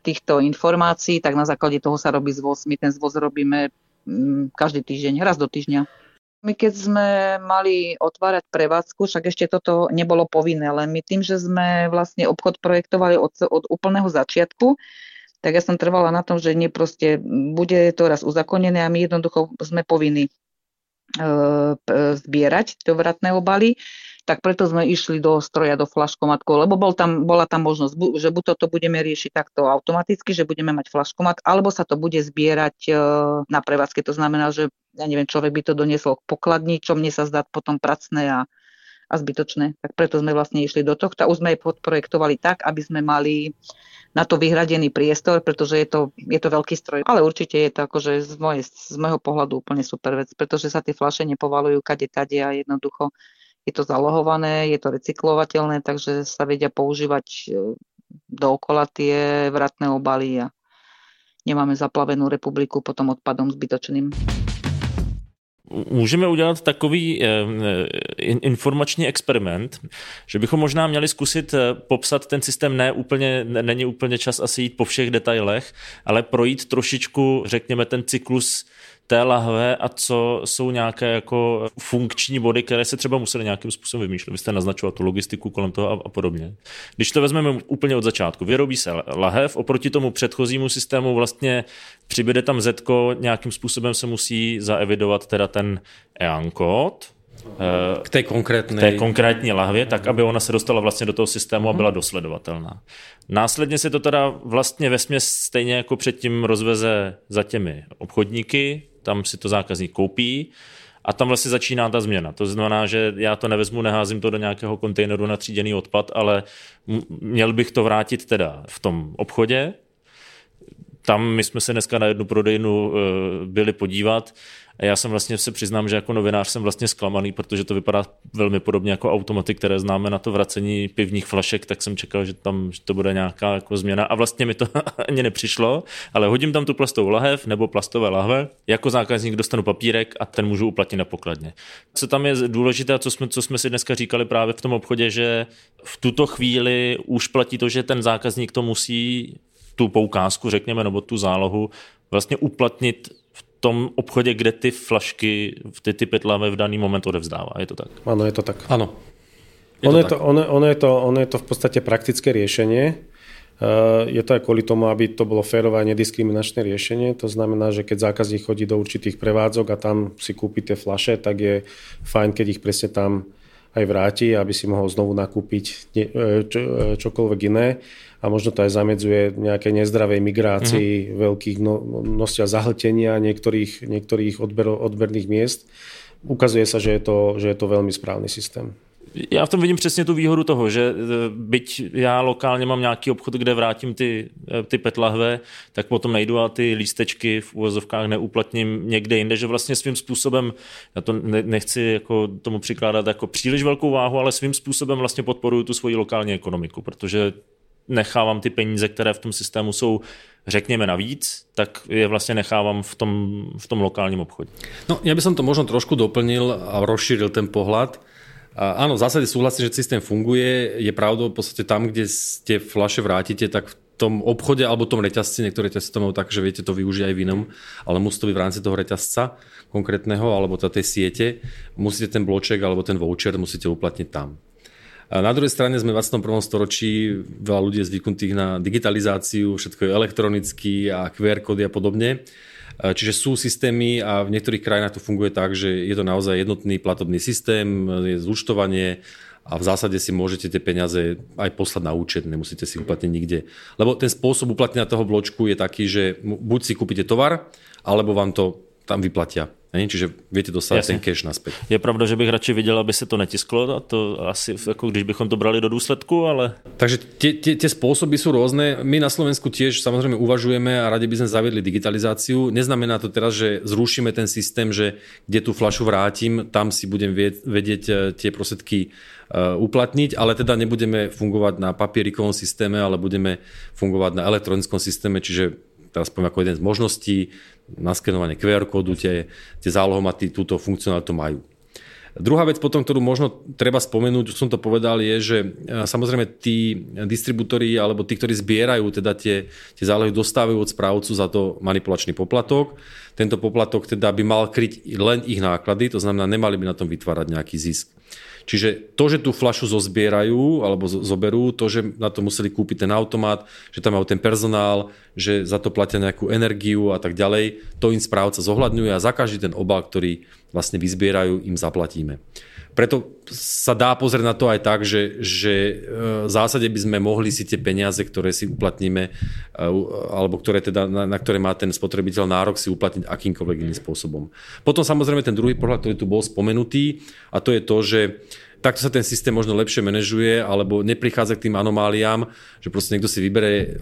týchto informácií, tak na základe toho sa robí zvoz. My ten zvoz robíme mm, každý týždeň, raz do týždňa. My keď sme mali otvárať prevádzku, však ešte toto nebolo povinné, len my tým, že sme vlastne obchod projektovali od, od úplného začiatku, tak ja som trvala na tom, že nie proste bude to raz uzakonené a my jednoducho sme povinní zbierať tie vratné obaly, tak preto sme išli do stroja, do flaškomatku, lebo bol tam, bola tam možnosť, že buď toto budeme riešiť takto automaticky, že budeme mať flaškomat, alebo sa to bude zbierať e, na prevádzke. To znamená, že ja neviem, človek by to doniesol k pokladni, čo mne sa zdá potom pracné a, a zbytočné. Tak preto sme vlastne išli do tohto a už sme podprojektovali tak, aby sme mali na to vyhradený priestor, pretože je to, je to veľký stroj. Ale určite je to akože z, moje, z môjho pohľadu úplne super vec, pretože sa tie flaše nepovalujú kade tade a jednoducho je to zalohované, je to recyklovateľné, takže sa vedia používať e, dookola tie vratné obaly a nemáme zaplavenú republiku potom odpadom zbytočným. Můžeme udělat takový eh, informační experiment, že bychom možná měli zkusit eh, popsat ten systém, ne úplně, není úplně čas asi jít po všech detailech, ale projít trošičku, řekněme, ten cyklus té lahve a co jsou nějaké jako funkční body, které se třeba museli nějakým způsobem vymýšlet. Vy jste naznačoval tu logistiku kolem toho a, a podobně. Když to vezmeme úplně od začátku, vyrobí se lahev, oproti tomu předchozímu systému vlastně přibude tam Z, nějakým způsobem se musí zaevidovat teda ten EAN kód, eh, k té konkrétní. K té konkrétní lahvě, tak aby ona se dostala vlastně do toho systému a byla dosledovatelná. Následně se to teda vlastně ve stejně jako předtím rozveze za těmi obchodníky, tam si to zákazník koupí a tam vlastně začíná ta změna. To znamená, že já to nevezmu, neházím to do nějakého kontejneru na tříděný odpad, ale měl bych to vrátit teda v tom obchodě. Tam my jsme se dneska na jednu prodejnu eh, byli podívat já jsem vlastně se přiznám, že jako novinář jsem vlastně zklamaný, protože to vypadá velmi podobně jako automaty, které známe na to vracení pivních flašek, tak jsem čekal, že tam že to bude nějaká jako změna a vlastně mi to ani nepřišlo, ale hodím tam tu plastovou lahev nebo plastové lahve, jako zákazník dostanu papírek a ten můžu uplatnit na pokladně. Co tam je důležité, co jsme, co jsme si dneska říkali právě v tom obchodě, že v tuto chvíli už platí to, že ten zákazník to musí tu poukázku, řekněme, nebo tu zálohu vlastně uplatnit tom obchodě, kde ty flašky, ty, ty petláme v daný moment odevzdává. Je to tak? Áno, je to tak. Áno. Je ono, to je to, ono, ono, je to, ono je to v podstate praktické riešenie. je to aj kvôli tomu, aby to bolo férové a nediskriminačné riešenie. To znamená, že keď zákazník chodí do určitých prevádzok a tam si kúpi tie flaše, tak je fajn, keď ich presne tam aj vráti, aby si mohol znovu nakúpiť e, čo, e, čokoľvek iné a možno to aj zamedzuje nejaké nezdravej migrácii mm-hmm. veľkých množstva zahltenia niektorých, niektorých odber, odberných miest. Ukazuje sa, že je, to, že je to veľmi správny systém já v tom vidím přesně tu výhodu toho, že e, byť já lokálně mám nějaký obchod, kde vrátím ty, e, ty petlahve, tak potom nejdu a ty lístečky v úvozovkách neuplatním někde jinde, že vlastně svým způsobem, já to nechci jako tomu přikládat jako příliš velkou váhu, ale svým způsobem vlastně podporuju tu svoji lokální ekonomiku, protože nechávám ty peníze, které v tom systému jsou, řekněme navíc, tak je vlastně nechávám v tom, v tom lokálním obchodě. No, ja by to možno trošku doplnil a rozšíril ten pohľad. Áno, v zásade súhlasím, že systém funguje. Je pravdou v podstate tam, kde ste flaše vrátite, tak v tom obchode alebo tom reťazci, niektoré reťazce to majú tak, že viete to využiť aj v inom, ale musí to byť v rámci toho reťazca konkrétneho alebo tej siete. Musíte ten bloček alebo ten voucher musíte uplatniť tam. A na druhej strane sme v 21. storočí, veľa ľudí je zvyknutých na digitalizáciu, všetko je elektronicky a QR kódy a podobne. Čiže sú systémy a v niektorých krajinách to funguje tak, že je to naozaj jednotný platobný systém, je zúčtovanie a v zásade si môžete tie peniaze aj poslať na účet, nemusíte si uplatniť nikde. Lebo ten spôsob uplatnenia toho bločku je taký, že buď si kúpite tovar, alebo vám to tam vyplatia. Čiže viete dostať Jasne. ten cash naspäť. Je pravda, že bych radši viděl, aby se to netisklo, a to asi ako když bychom to brali do důsledku, ale... Takže tie, spôsoby sú rôzne. My na Slovensku tiež samozrejme uvažujeme a radi by sme zaviedli digitalizáciu. Neznamená to teraz, že zrušíme ten systém, že kde tú flašu vrátim, tam si budem vedieť e, tie prostriedky e, uplatniť, ale teda nebudeme fungovať na papierikovom systéme, ale budeme fungovať na elektronickom systéme, čiže teraz poviem ako jeden z možností, naskenovanie QR kódu, tie, tie zálohomaty túto funkcionalitu majú. Druhá vec potom, ktorú možno treba spomenúť, už som to povedal, je, že e, samozrejme tí distribútory alebo tí, ktorí zbierajú teda tie, tie zálohy, dostávajú od správcu za to manipulačný poplatok. Tento poplatok teda by mal kryť len ich náklady, to znamená, nemali by na tom vytvárať nejaký zisk. Čiže to, že tú flašu zozbierajú alebo zoberú, to, že na to museli kúpiť ten automat, že tam majú ten personál, že za to platia nejakú energiu a tak ďalej, to im správca zohľadňuje a za každý ten obal, ktorý vlastne vyzbierajú, im zaplatíme. Preto sa dá pozrieť na to aj tak, že, že e, v zásade by sme mohli si tie peniaze, ktoré si uplatníme, e, alebo ktoré teda, na, na ktoré má ten spotrebiteľ nárok si uplatniť akýmkoľvek iným spôsobom. Potom samozrejme ten druhý pohľad, ktorý tu bol spomenutý, a to je to, že takto sa ten systém možno lepšie manažuje, alebo neprichádza k tým anomáliám, že proste niekto si vybere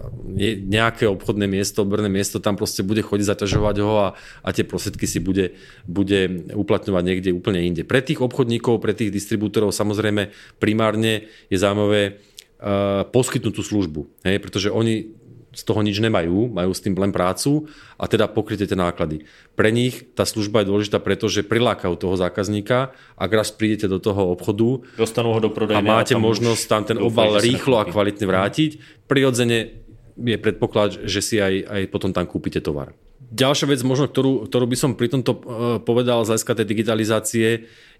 nejaké obchodné miesto, odberné miesto, tam proste bude chodiť zaťažovať ho a, a tie prostriedky si bude, bude uplatňovať niekde úplne inde. Pre tých obchodníkov, pre tých distribútorov samozrejme primárne je zaujímavé uh, poskytnúť tú službu, hej, pretože oni z toho nič nemajú, majú s tým len prácu a teda pokryte tie náklady. Pre nich tá služba je dôležitá, pretože prilákajú toho zákazníka, ak raz prídete do toho obchodu Dostanú ho do a máte a možnosť tam ten obal rýchlo a kvalitne vrátiť, prirodzene je predpoklad, že si aj, aj potom tam kúpite tovar. Ďalšia vec, možno, ktorú, ktorú by som pri tomto e, povedal z hľadiska tej digitalizácie,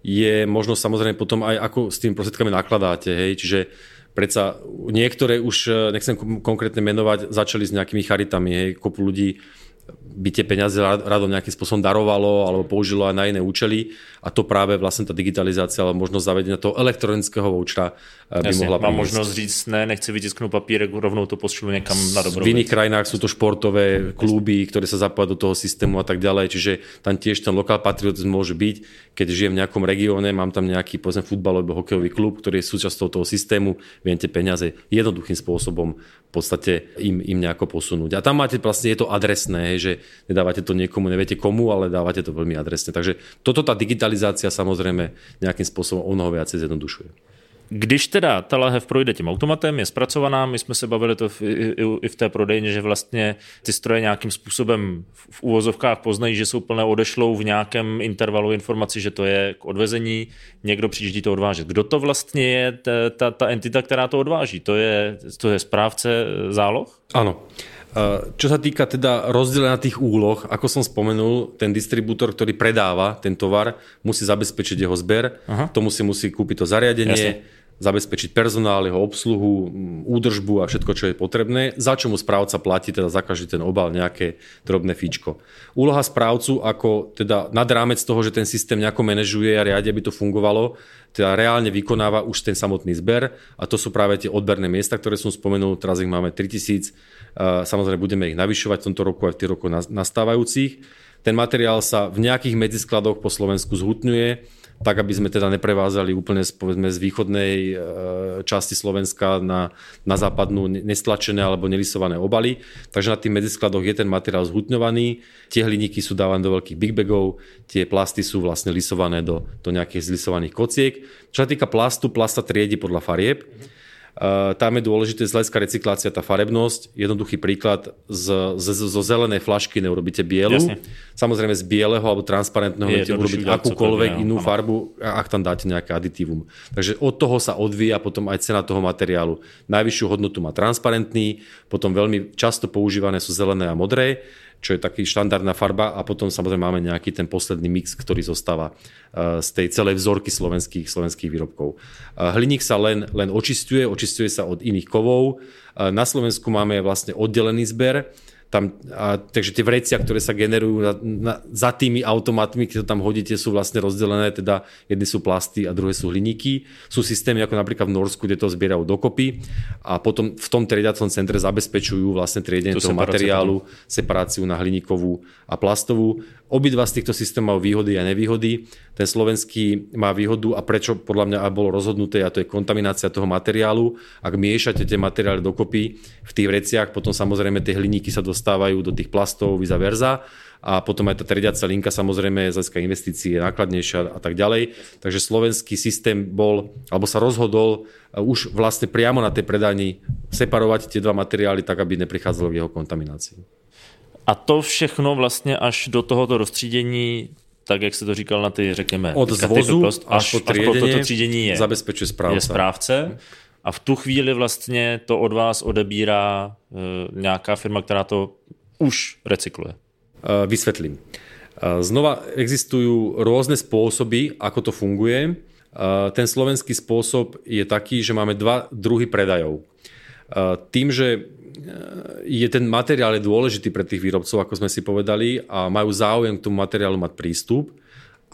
je možno samozrejme potom aj ako s tými prostriedkami nakladáte. Hej? Čiže predsa niektoré už, e, nechcem konkrétne menovať, začali s nejakými charitami, hej, kopu ľudí by tie peniaze rado nejakým spôsobom darovalo alebo použilo aj na iné účely a to práve vlastne tá digitalizácia alebo možnosť zavedenia toho elektronického vouchera eh, by Jasne, mohla Mám možnosť říct, ne, nechci vytisknúť papírek, rovnou to pošlu niekam na dobro. V iných krajinách sú to športové kluby, ktoré sa zapoja do toho systému a tak ďalej, čiže tam tiež ten lokál patriotizm môže byť, keď žijem v nejakom regióne, mám tam nejaký povedzme futbalový alebo hokejový klub, ktorý je súčasťou toho systému, viem tie peniaze jednoduchým spôsobom v podstate im, im nejako posunúť. A tam máte vlastne, je to adresné, že nedávate to niekomu, neviete komu, ale dávate to veľmi adresne. Takže toto tá digitalizácia samozrejme nejakým spôsobom o mnoho viacej zjednodušuje. Když teda ta lahev projde tím automatem, je zpracovaná, my jsme se bavili to v, i, i v té prodejně, že vlastně ty stroje nějakým způsobem v úvozovkách poznají, že jsou plné odešlou v nějakém intervalu informaci, že to je k odvezení, někdo přijíždí to odvážet. Kdo to vlastně je ta, ta, ta entita, která to odváží? To je, to je správce záloh? Ano. Čo sa týka teda rozdelenia tých úloh, ako som spomenul, ten distribútor, ktorý predáva ten tovar, musí zabezpečiť jeho zber, Aha. tomu si musí kúpiť to zariadenie, Jasne. zabezpečiť personál, jeho obsluhu, údržbu a všetko, čo je potrebné, za čo mu správca platí teda za každý ten obal nejaké drobné fíčko. Úloha správcu ako teda nad rámec toho, že ten systém nejako manažuje a riadi, aby to fungovalo, teda reálne vykonáva už ten samotný zber a to sú práve tie odberné miesta, ktoré som spomenul, teraz ich máme 3000, samozrejme budeme ich navyšovať v tomto roku aj v tých rokoch nastávajúcich. Ten materiál sa v nejakých medziskladoch po Slovensku zhutňuje, tak aby sme teda neprevázali úplne povedzme, z východnej e, časti Slovenska na, na západnú nestlačené alebo nelisované obaly. Takže na tých medziskladoch je ten materiál zhutňovaný, tie hliníky sú dávané do veľkých big bagov, tie plasty sú vlastne lisované do, do nejakých zlisovaných kociek. Čo sa týka plastu, plasta triedi podľa farieb. Eh, tam je dôležité z hľadiska recyklácia tá farebnosť. Jednoduchý príklad, z, z, zo zelenej flašky neurobíte bielu. Jasne. Samozrejme z bieleho alebo transparentného viete urobiť akúkoľvek inú áno. farbu, ak tam dáte nejaké aditívum. Takže od toho sa odvíja potom aj cena toho materiálu. Najvyššiu hodnotu má transparentný, potom veľmi často používané sú zelené a modré čo je taký štandardná farba a potom samozrejme máme nejaký ten posledný mix, ktorý zostáva eh, z tej celej vzorky slovenských, slovenských výrobkov. Eh, hliník sa len, len očistuje, očistuje sa od iných kovov. Eh, na Slovensku máme vlastne oddelený zber, tam, a, takže tie vrecia, ktoré sa generujú na, na, za tými automatmi, to tam hodíte, sú vlastne rozdelené, teda jedny sú plasty a druhé sú hliníky. Sú systémy ako napríklad v Norsku, kde to zbierajú dokopy a potom v tom triediacom centre zabezpečujú vlastne triedenie toho materiálu, separáciu na hliníkovú a plastovú. Obidva z týchto systémov majú výhody a nevýhody. Ten slovenský má výhodu a prečo podľa mňa bolo rozhodnuté, a to je kontaminácia toho materiálu. Ak miešate tie materiály dokopy v tých vreciach, potom samozrejme tie hliníky sa dostávajú do tých plastov viza verza a potom aj tá triediaca linka samozrejme z hľadiska investícií je nákladnejšia a tak ďalej. Takže slovenský systém bol, alebo sa rozhodol uh, už vlastne priamo na tej predajni separovať tie dva materiály tak, aby neprichádzalo k jeho kontaminácii. A to všechno vlastně až do tohoto rozstřídění tak jak se to říkal na ty, řekněme, od zvozu prost, až, až po, až po toto třídění je, zabezpečuje správce. je správce. A v tu chvíli vlastně to od vás odebírá uh, nějaká firma, která to už recykluje. Uh, vysvetlím. Uh, znova existujú rôzne spôsoby, ako to funguje. Ten slovenský spôsob je taký, že máme dva druhy predajov. Tým, že je ten materiál je dôležitý pre tých výrobcov, ako sme si povedali, a majú záujem k tomu materiálu mať prístup.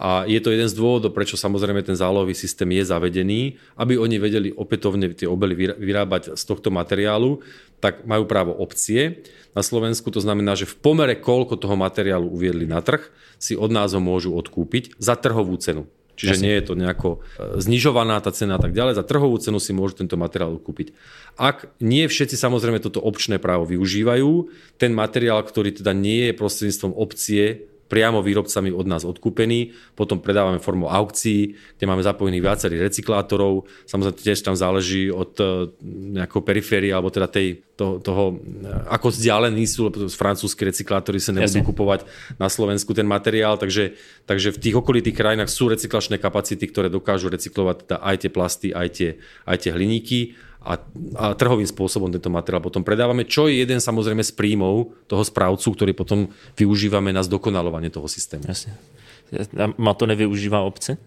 A je to jeden z dôvodov, prečo samozrejme ten zálohový systém je zavedený, aby oni vedeli opätovne tie obely vyrábať z tohto materiálu, tak majú právo opcie. Na Slovensku to znamená, že v pomere, koľko toho materiálu uviedli na trh, si od nás ho môžu odkúpiť za trhovú cenu. Čiže Jasne. nie je to nejako e, znižovaná tá cena a tak ďalej. Za trhovú cenu si môžu tento materiál kúpiť. Ak nie všetci samozrejme toto občné právo využívajú, ten materiál, ktorý teda nie je prostredníctvom opcie priamo výrobcami od nás odkúpený, potom predávame formou aukcií, kde máme zapojených viacerých recyklátorov, samozrejme tiež tam záleží od e, nejakého periférie, alebo teda tej, to, toho, e, ako vzdialení sú, lebo francúzski recyklátory sa nebudú kupovať na Slovensku ten materiál, takže, takže v tých okolitých krajinách sú recyklačné kapacity, ktoré dokážu recyklovať teda aj tie plasty, aj tie, aj tie hliníky a, a trhovým spôsobom tento materiál potom predávame, čo je jeden samozrejme z príjmov toho správcu, ktorý potom využívame na zdokonalovanie toho systému. Jasne. Má to nevyužíva obce?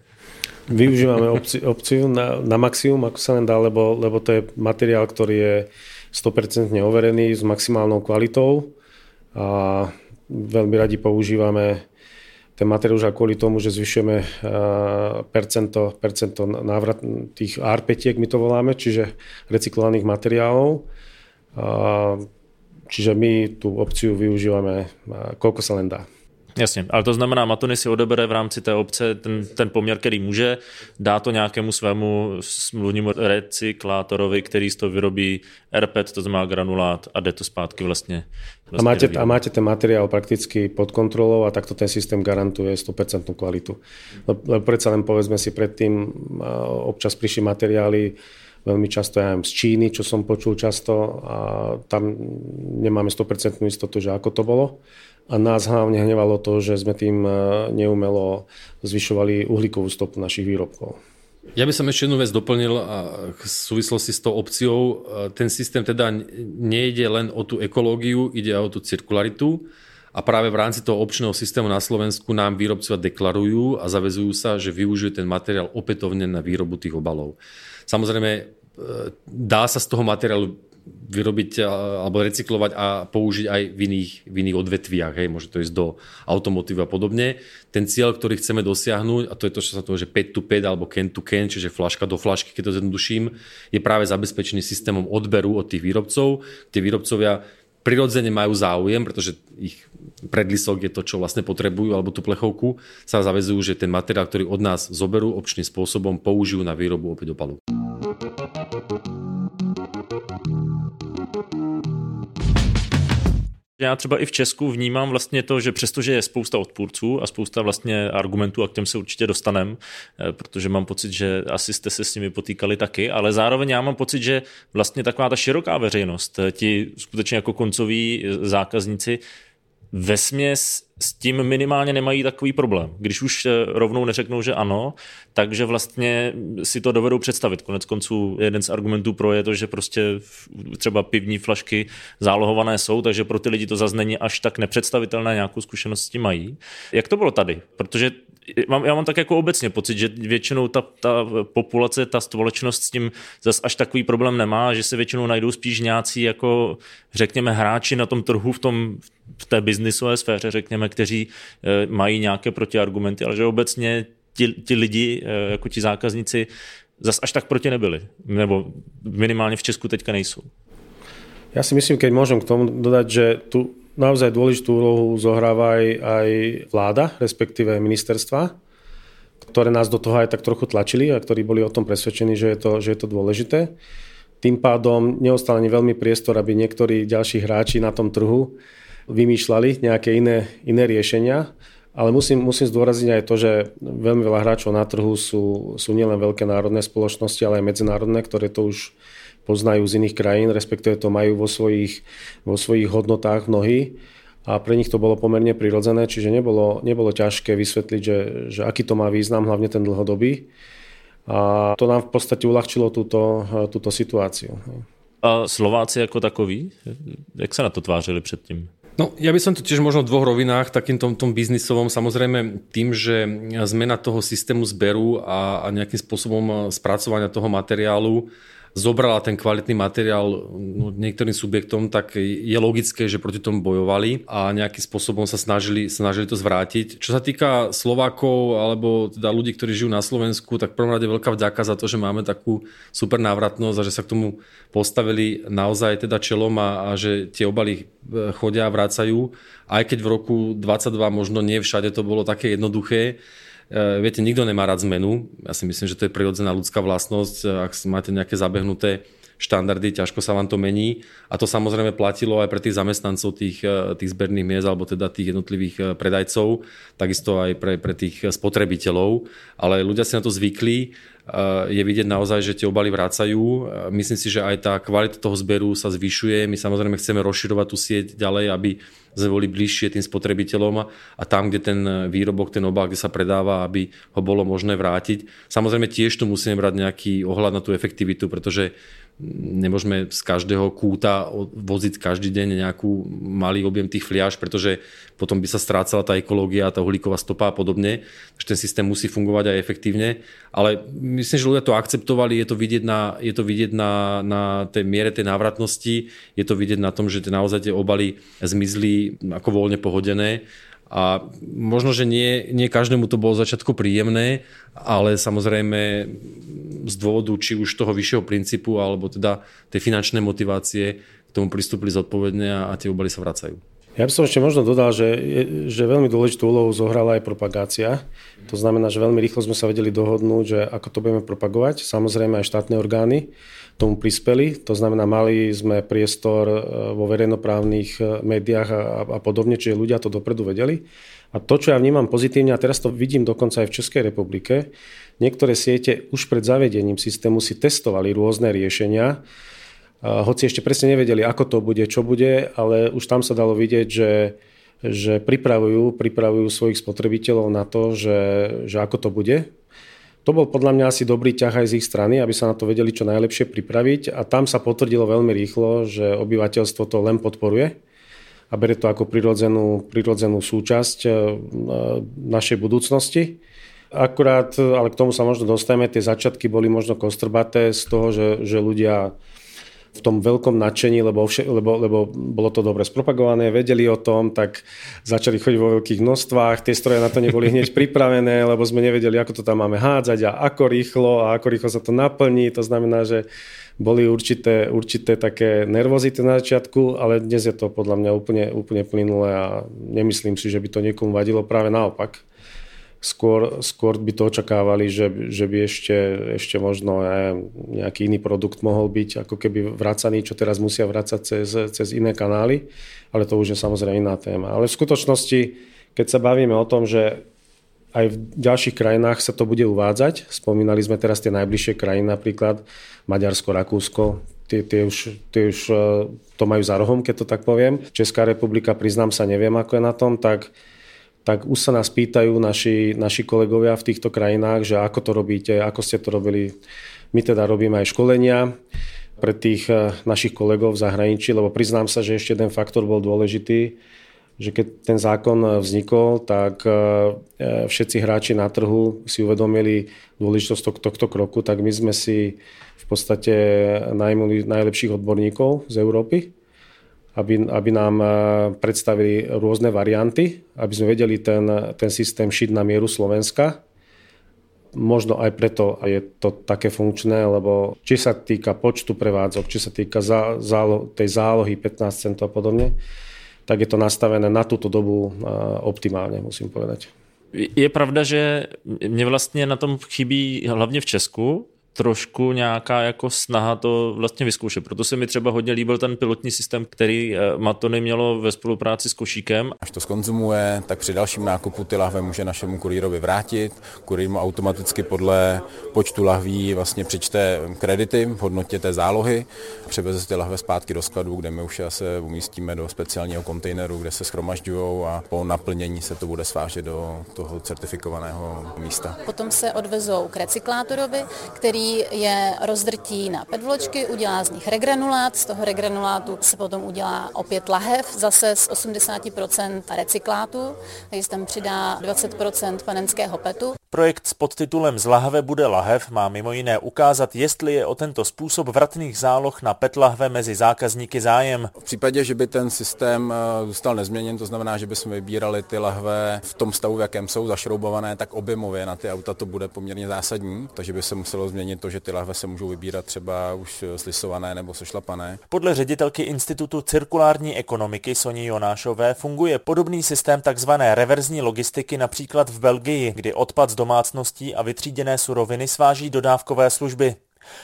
Využívame opci, opciu na, na maximum, ako sa len dá, lebo, lebo to je materiál, ktorý je 100% overený s maximálnou kvalitou a veľmi radi používame ten materiál už aj kvôli tomu, že zvyšujeme eh, percento, percento návrat tých ARP, my to voláme, čiže recyklovaných materiálov. Čiže my tú opciu využívame eh, koľko sa len dá. Jasně, ale to znamená, Matony si odebere v rámci té obce ten, ten poměr, který může, dá to nějakému svému smluvnímu recyklátorovi, který z toho vyrobí RPET, to znamená granulát a jde to zpátky vlastně. vlastně a, máte, a máte ten materiál prakticky pod kontrolou a takto ten systém garantuje 100% kvalitu. Lebo predsa len povedzme si predtým, občas prišli materiály veľmi často ja z Číny, čo som počul často a tam nemáme 100% istotu, že ako to bolo a nás hlavne hnevalo to, že sme tým e, neumelo zvyšovali uhlíkovú stopu našich výrobkov. Ja by som ešte jednu vec doplnil v súvislosti s tou opciou. E, ten systém teda nejde len o tú ekológiu, ide aj o tú cirkularitu a práve v rámci toho občného systému na Slovensku nám výrobcovia deklarujú a zavezujú sa, že využijú ten materiál opätovne na výrobu tých obalov. Samozrejme, e, dá sa z toho materiálu vyrobiť alebo recyklovať a použiť aj v iných, v iných odvetviach. Hej. Môže to ísť do automotív a podobne. Ten cieľ, ktorý chceme dosiahnuť, a to je to, čo sa to, že 5 to 5 alebo can to can, čiže flaška do flašky, keď to zjednoduším, je práve zabezpečený systémom odberu od tých výrobcov. Tie výrobcovia prirodzene majú záujem, pretože ich predlisok je to, čo vlastne potrebujú, alebo tú plechovku, sa zavezujú, že ten materiál, ktorý od nás zoberú občným spôsobom, použijú na výrobu opäť opalu. Já třeba i v Česku vnímám vlastně to, že přestože je spousta odpůrců a spousta vlastně argumentů a k těm se určitě dostanem, eh, protože mám pocit, že asi jste se s nimi potýkali taky, ale zároveň já mám pocit, že vlastně taková ta široká veřejnost, eh, ti skutečně jako koncoví eh, zákazníci ve směs s tím minimálně nemají takový problém. Když už rovnou neřeknou, že ano, takže vlastně si to dovedou představit. Konec konců jeden z argumentů pro je to, že prostě třeba pivní flašky zálohované jsou, takže pro ty lidi to zase není až tak nepředstavitelné, nějakou zkušenost s tím mají. Jak to bylo tady? Protože mám, já mám tak jako obecně pocit, že většinou ta, ta populace, ta společnost s tím zase až takový problém nemá, že se většinou najdou spíš nějací jako řekněme hráči na tom trhu v, tom, v té biznisové sféře, řekněme, kteří e, mají nějaké protiargumenty, ale že obecně ti, ti lidi, e, jako ti zákazníci, zase až tak proti nebyli. Nebo minimálně v Česku teďka nejsou. Ja si myslím, keď môžem k tomu dodať, že tu naozaj dôležitú úlohu zohráva aj, aj vláda, respektíve ministerstva, ktoré nás do toho aj tak trochu tlačili a ktorí boli o tom presvedčení, že je to, že je to dôležité. Tým pádom neostal ani veľmi priestor, aby niektorí ďalší hráči na tom trhu vymýšľali nejaké iné, iné riešenia. Ale musím, musím zdôrazniť aj to, že veľmi veľa hráčov na trhu sú, sú nielen veľké národné spoločnosti, ale aj medzinárodné, ktoré to už poznajú z iných krajín, respektíve to majú vo svojich, vo svojich hodnotách mnohí a pre nich to bolo pomerne prirodzené, čiže nebolo, nebolo ťažké vysvetliť, že, že aký to má význam, hlavne ten dlhodobý. A to nám v podstate uľahčilo túto, túto situáciu. A Slováci ako takoví? Jak sa na to tvářili predtým? No, ja by som to tiež možno v dvoch rovinách, takým tom, tom biznisovom, samozrejme tým, že zmena toho systému zberu a, a nejakým spôsobom spracovania toho materiálu zobrala ten kvalitný materiál no, niektorým subjektom, tak je logické, že proti tomu bojovali a nejakým spôsobom sa snažili, snažili to zvrátiť. Čo sa týka Slovákov alebo teda ľudí, ktorí žijú na Slovensku, tak prvom rade veľká vďaka za to, že máme takú super návratnosť a že sa k tomu postavili naozaj teda čelom a, a že tie obaly e, chodia a vrácajú. Aj keď v roku 22 možno nie všade to bolo také jednoduché, viete, nikto nemá rád zmenu. Ja si myslím, že to je prirodzená ľudská vlastnosť. E, ak máte nejaké zabehnuté štandardy, ťažko sa vám to mení. A to samozrejme platilo aj pre tých zamestnancov tých, e, tých zberných miest alebo teda tých jednotlivých predajcov, takisto aj pre, pre tých spotrebiteľov. Ale ľudia si na to zvykli. Je vidieť naozaj, že tie obaly vrácajú. Myslím si, že aj tá kvalita toho zberu sa zvyšuje. My samozrejme chceme rozširovať tú sieť ďalej, aby sme boli bližšie tým spotrebiteľom a tam, kde ten výrobok, ten obal, kde sa predáva, aby ho bolo možné vrátiť. Samozrejme tiež tu musíme brať nejaký ohľad na tú efektivitu, pretože nemôžeme z každého kúta voziť každý deň nejakú malý objem tých fliaž, pretože potom by sa strácala tá ekológia, tá uhlíková stopa a podobne. Takže ten systém musí fungovať aj efektívne. Ale myslím, že ľudia to akceptovali, je to vidieť na, je to vidieť na, na tej miere tej návratnosti, je to vidieť na tom, že naozaj tie obaly zmizli ako voľne pohodené a možno, že nie, nie každému to bolo začiatku príjemné, ale samozrejme z dôvodu či už toho vyššieho princípu, alebo teda tej finančnej motivácie k tomu pristúpili zodpovedne a, a tie obaly sa vracajú. Ja by som ešte možno dodal, že, že veľmi dôležitú úlohu zohrala aj propagácia. To znamená, že veľmi rýchlo sme sa vedeli dohodnúť, že ako to budeme propagovať. Samozrejme aj štátne orgány tomu prispeli. To znamená, mali sme priestor e, vo verejnoprávnych e, médiách a, a podobne, čiže ľudia to dopredu vedeli. A to, čo ja vnímam pozitívne, a teraz to vidím dokonca aj v Českej republike, niektoré siete už pred zavedením systému si testovali rôzne riešenia, hoci ešte presne nevedeli, ako to bude, čo bude, ale už tam sa dalo vidieť, že, že pripravujú, pripravujú svojich spotrebiteľov na to, že, že ako to bude. To bol podľa mňa asi dobrý ťah aj z ich strany, aby sa na to vedeli čo najlepšie pripraviť a tam sa potvrdilo veľmi rýchlo, že obyvateľstvo to len podporuje a berie to ako prirodzenú, prirodzenú súčasť e, našej budúcnosti. Akurát, ale k tomu sa možno dostajeme, tie začiatky boli možno kostrbaté z toho, že, že ľudia v tom veľkom nadšení, lebo, lebo, lebo bolo to dobre spropagované, vedeli o tom, tak začali chodiť vo veľkých množstvách, tie stroje na to neboli hneď pripravené, lebo sme nevedeli, ako to tam máme hádzať a ako rýchlo a ako rýchlo sa to naplní. To znamená, že boli určité, určité také nervozity na začiatku, ale dnes je to podľa mňa úplne, úplne plynulé a nemyslím si, že by to niekomu vadilo, práve naopak skôr, skôr by to očakávali, že, že by ešte, ešte možno nejaký iný produkt mohol byť ako keby vracaný, čo teraz musia vracať cez, cez iné kanály, ale to už je samozrejme iná téma. Ale v skutočnosti, keď sa bavíme o tom, že aj v ďalších krajinách sa to bude uvádzať, spomínali sme teraz tie najbližšie krajiny, napríklad Maďarsko, Rakúsko, tie, tie, už, tie už e, to majú za rohom, keď to tak poviem. Česká republika, priznám sa, neviem, ako je na tom, tak tak už sa nás pýtajú naši, naši kolegovia v týchto krajinách, že ako to robíte, ako ste to robili. My teda robíme aj školenia pre tých eh, našich kolegov v zahraničí, lebo priznám sa, že ešte jeden faktor bol dôležitý, že keď ten zákon vznikol, tak eh, všetci hráči na trhu si uvedomili dôležitosť tohto kroku, tak my sme si v podstate najlepších odborníkov z Európy aby, aby nám eh, predstavili rôzne varianty, aby sme vedeli ten, ten systém šiť na mieru Slovenska. Možno aj preto je to také funkčné, lebo či sa týka počtu prevádzok, či sa týka zá, zálo, tej zálohy 15 centov a podobne, tak je to nastavené na túto dobu eh, optimálne, musím povedať. Je pravda, že mě vlastně na tom chybí hlavně v Česku, trošku nějaká jako snaha to vlastně vyzkoušet. Proto se mi třeba hodně líbil ten pilotní systém, který eh, Matony mělo ve spolupráci s Košíkem. Až to skonzumuje, tak při dalším nákupu ty lahve může našemu kurýrovi vrátit. Kurýr mu automaticky podle počtu lahví vlastně přečte kredity v hodnotě té zálohy, převeze ty lahve zpátky do skladu, kde my už se umístíme do speciálního kontejneru, kde se schromažďují a po naplnění se to bude svážet do toho certifikovaného místa. Potom se odvezou k recyklátorovi, který je rozdrtí na pedvločky, udělá z nich regranulát, z toho regranulátu se potom udělá opět lahev, zase z 80% recyklátu, takže tam přidá 20% panenského petu. Projekt s podtitulem Z lahve bude lahev má mimo jiné ukázat, jestli je o tento způsob vratných záloh na PET lahve mezi zákazníky zájem. V případě, že by ten systém eh, zůstal nezměněn, to znamená, že bychom vybírali ty lahve v tom stavu, v jakém jsou zašroubované, tak objemově na ty auta to bude poměrně zásadní, takže by se muselo změnit to, že ty lahve se můžou vybírat třeba už slisované nebo sešlapané. Podle ředitelky Institutu cirkulární ekonomiky Soni Jonášové funguje podobný systém tzv. reverzní logistiky například v Belgii, kdy odpad z domácností a vytříděné suroviny sváží dodávkové služby.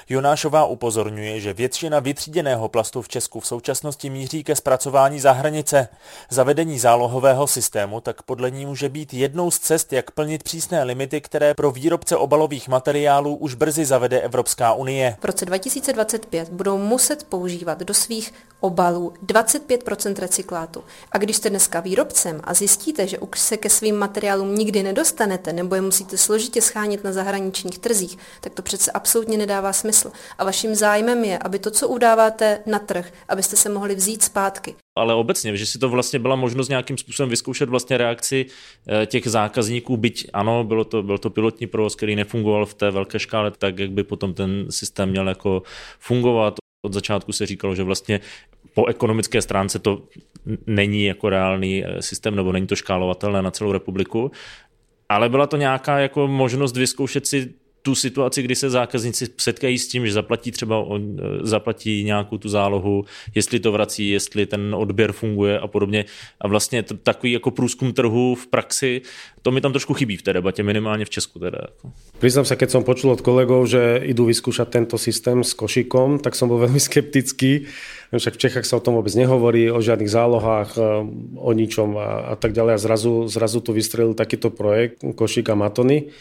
Jonášová upozorňuje, že většina vytříděného plastu v Česku v současnosti míří ke zpracování za hranice. Zavedení zálohového systému tak podle ní může být jednou z cest, jak plnit přísné limity, které pro výrobce obalových materiálů už brzy zavede Evropská unie. V roce 2025 budou muset používat do svých obalů 25% recyklátu. A když jste dneska výrobcem a zjistíte, že už se ke svým materiálům nikdy nedostanete nebo je musíte složitě schánět na zahraničních trzích, tak to přece absolutně nedává smysl. A vaším zájmem je, aby to, co udáváte na trh, abyste se mohli vzít zpátky. Ale obecně, že si to vlastně byla možnost nějakým způsobem vyzkoušet vlastně reakci eh, těch zákazníků, byť ano, bylo to, byl to pilotní provoz, který nefungoval v té velké škále tak, jak by potom ten systém měl jako fungovat. Od začátku se říkalo, že vlastně po ekonomické stránce to není jako reálný eh, systém, nebo není to škálovatelné na celou republiku, ale byla to nějaká jako možnost vyzkoušet si tu situaci, kdy se zákazníci setkají s tím, že zaplatí třeba on, eh, zaplatí nějakou tu zálohu, jestli to vrací, jestli ten odběr funguje a podobně. A vlastně to, takový jako průzkum trhu v praxi, to mi tam trošku chybí v té debatě, minimálně v Česku teda. Priznám sa, keď som počul od kolegov, že idú vyskúšať tento systém s košikom, tak som bol veľmi skeptický. Však v Čechách sa o tom vôbec nehovorí, o žiadnych zálohách, eh, o ničom a, a tak ďalej. A zrazu, zrazu tu vystrelil takýto projekt košík a matony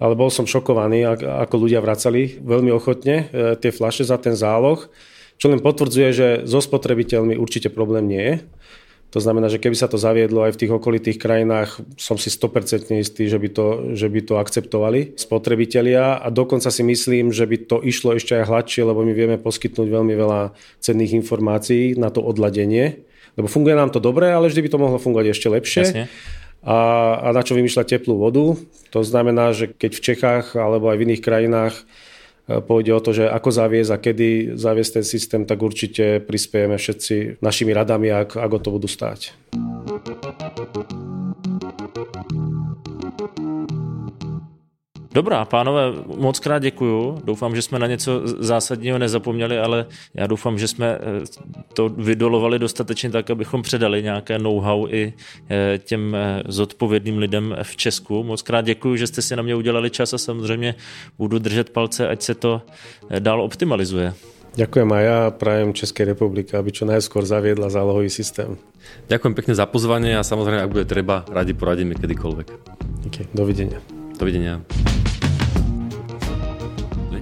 ale bol som šokovaný, ako ľudia vracali veľmi ochotne e, tie flaše za ten záloh, čo len potvrdzuje, že so spotrebiteľmi určite problém nie je. To znamená, že keby sa to zaviedlo aj v tých okolitých krajinách, som si 100% istý, že by to, že by to akceptovali spotrebitelia a dokonca si myslím, že by to išlo ešte aj hladšie, lebo my vieme poskytnúť veľmi veľa cenných informácií na to odladenie. Lebo funguje nám to dobre, ale vždy by to mohlo fungovať ešte lepšie. Jasne. A, a na čo vymýšľať teplú vodu. To znamená, že keď v Čechách alebo aj v iných krajinách pôjde o to, že ako zaviesť a kedy zaviesť ten systém, tak určite prispiejeme všetci našimi radami, ak, ak o to budú stáť. Dobrá, pánové, moc krát děkuju. Doufám, že jsme na něco zásadního nezapomněli, ale já doufám, že jsme eh, to vydolovali dostatečně tak, abychom předali nějaké know-how i eh, těm eh, zodpovědným lidem v Česku. Moc krát děkuju, že jste si na mě udělali čas a samozřejmě budu držet palce, ať se to dál optimalizuje. Ďakujem aj ja prajem Českej republike, aby čo najskôr zaviedla zálohový systém. Ďakujem pekne za pozvanie a samozrejme, ak bude treba, radi poradíme kedykoľvek. Okay, dovidenia. Dovidenia.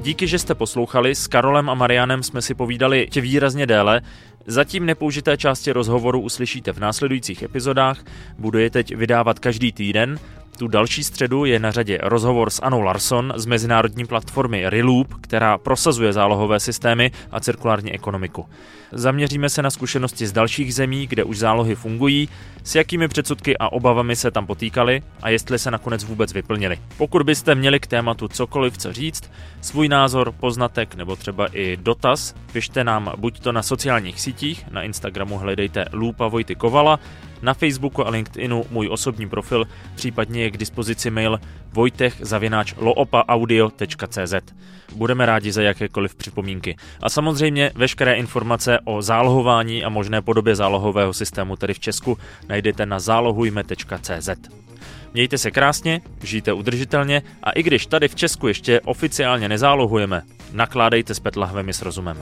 Díky, že jste poslouchali. S Karolem a Marianem jsme si povídali tě výrazně déle. Zatím nepoužité části rozhovoru uslyšíte v následujících epizodách. Budu je teď vydávat každý týden. Tu další středu je na řadě rozhovor s Anou Larson z mezinárodní platformy Reloop, která prosazuje zálohové systémy a cirkulární ekonomiku. Zaměříme se na zkušenosti z dalších zemí, kde už zálohy fungují, s jakými předsudky a obavami se tam potýkali a jestli se nakonec vůbec vyplnili. Pokud byste měli k tématu cokoliv co říct, svůj názor, poznatek nebo třeba i dotaz, pište nám buď to na sociálních sítích, na Instagramu hledejte Lupa Vojty Kovala, na Facebooku a LinkedInu můj osobní profil, případně je k dispozici mail vojtech.loopaaudio.cz. Budeme rádi za jakékoliv připomínky. A samozřejmě veškeré informace o zálohování a možné podobě zálohového systému tedy v Česku najdete na zálohujme.cz. Mějte se krásně, žijte udržitelně a i když tady v Česku ještě oficiálně nezálohujeme, nakládejte s petlahvemi s rozumem.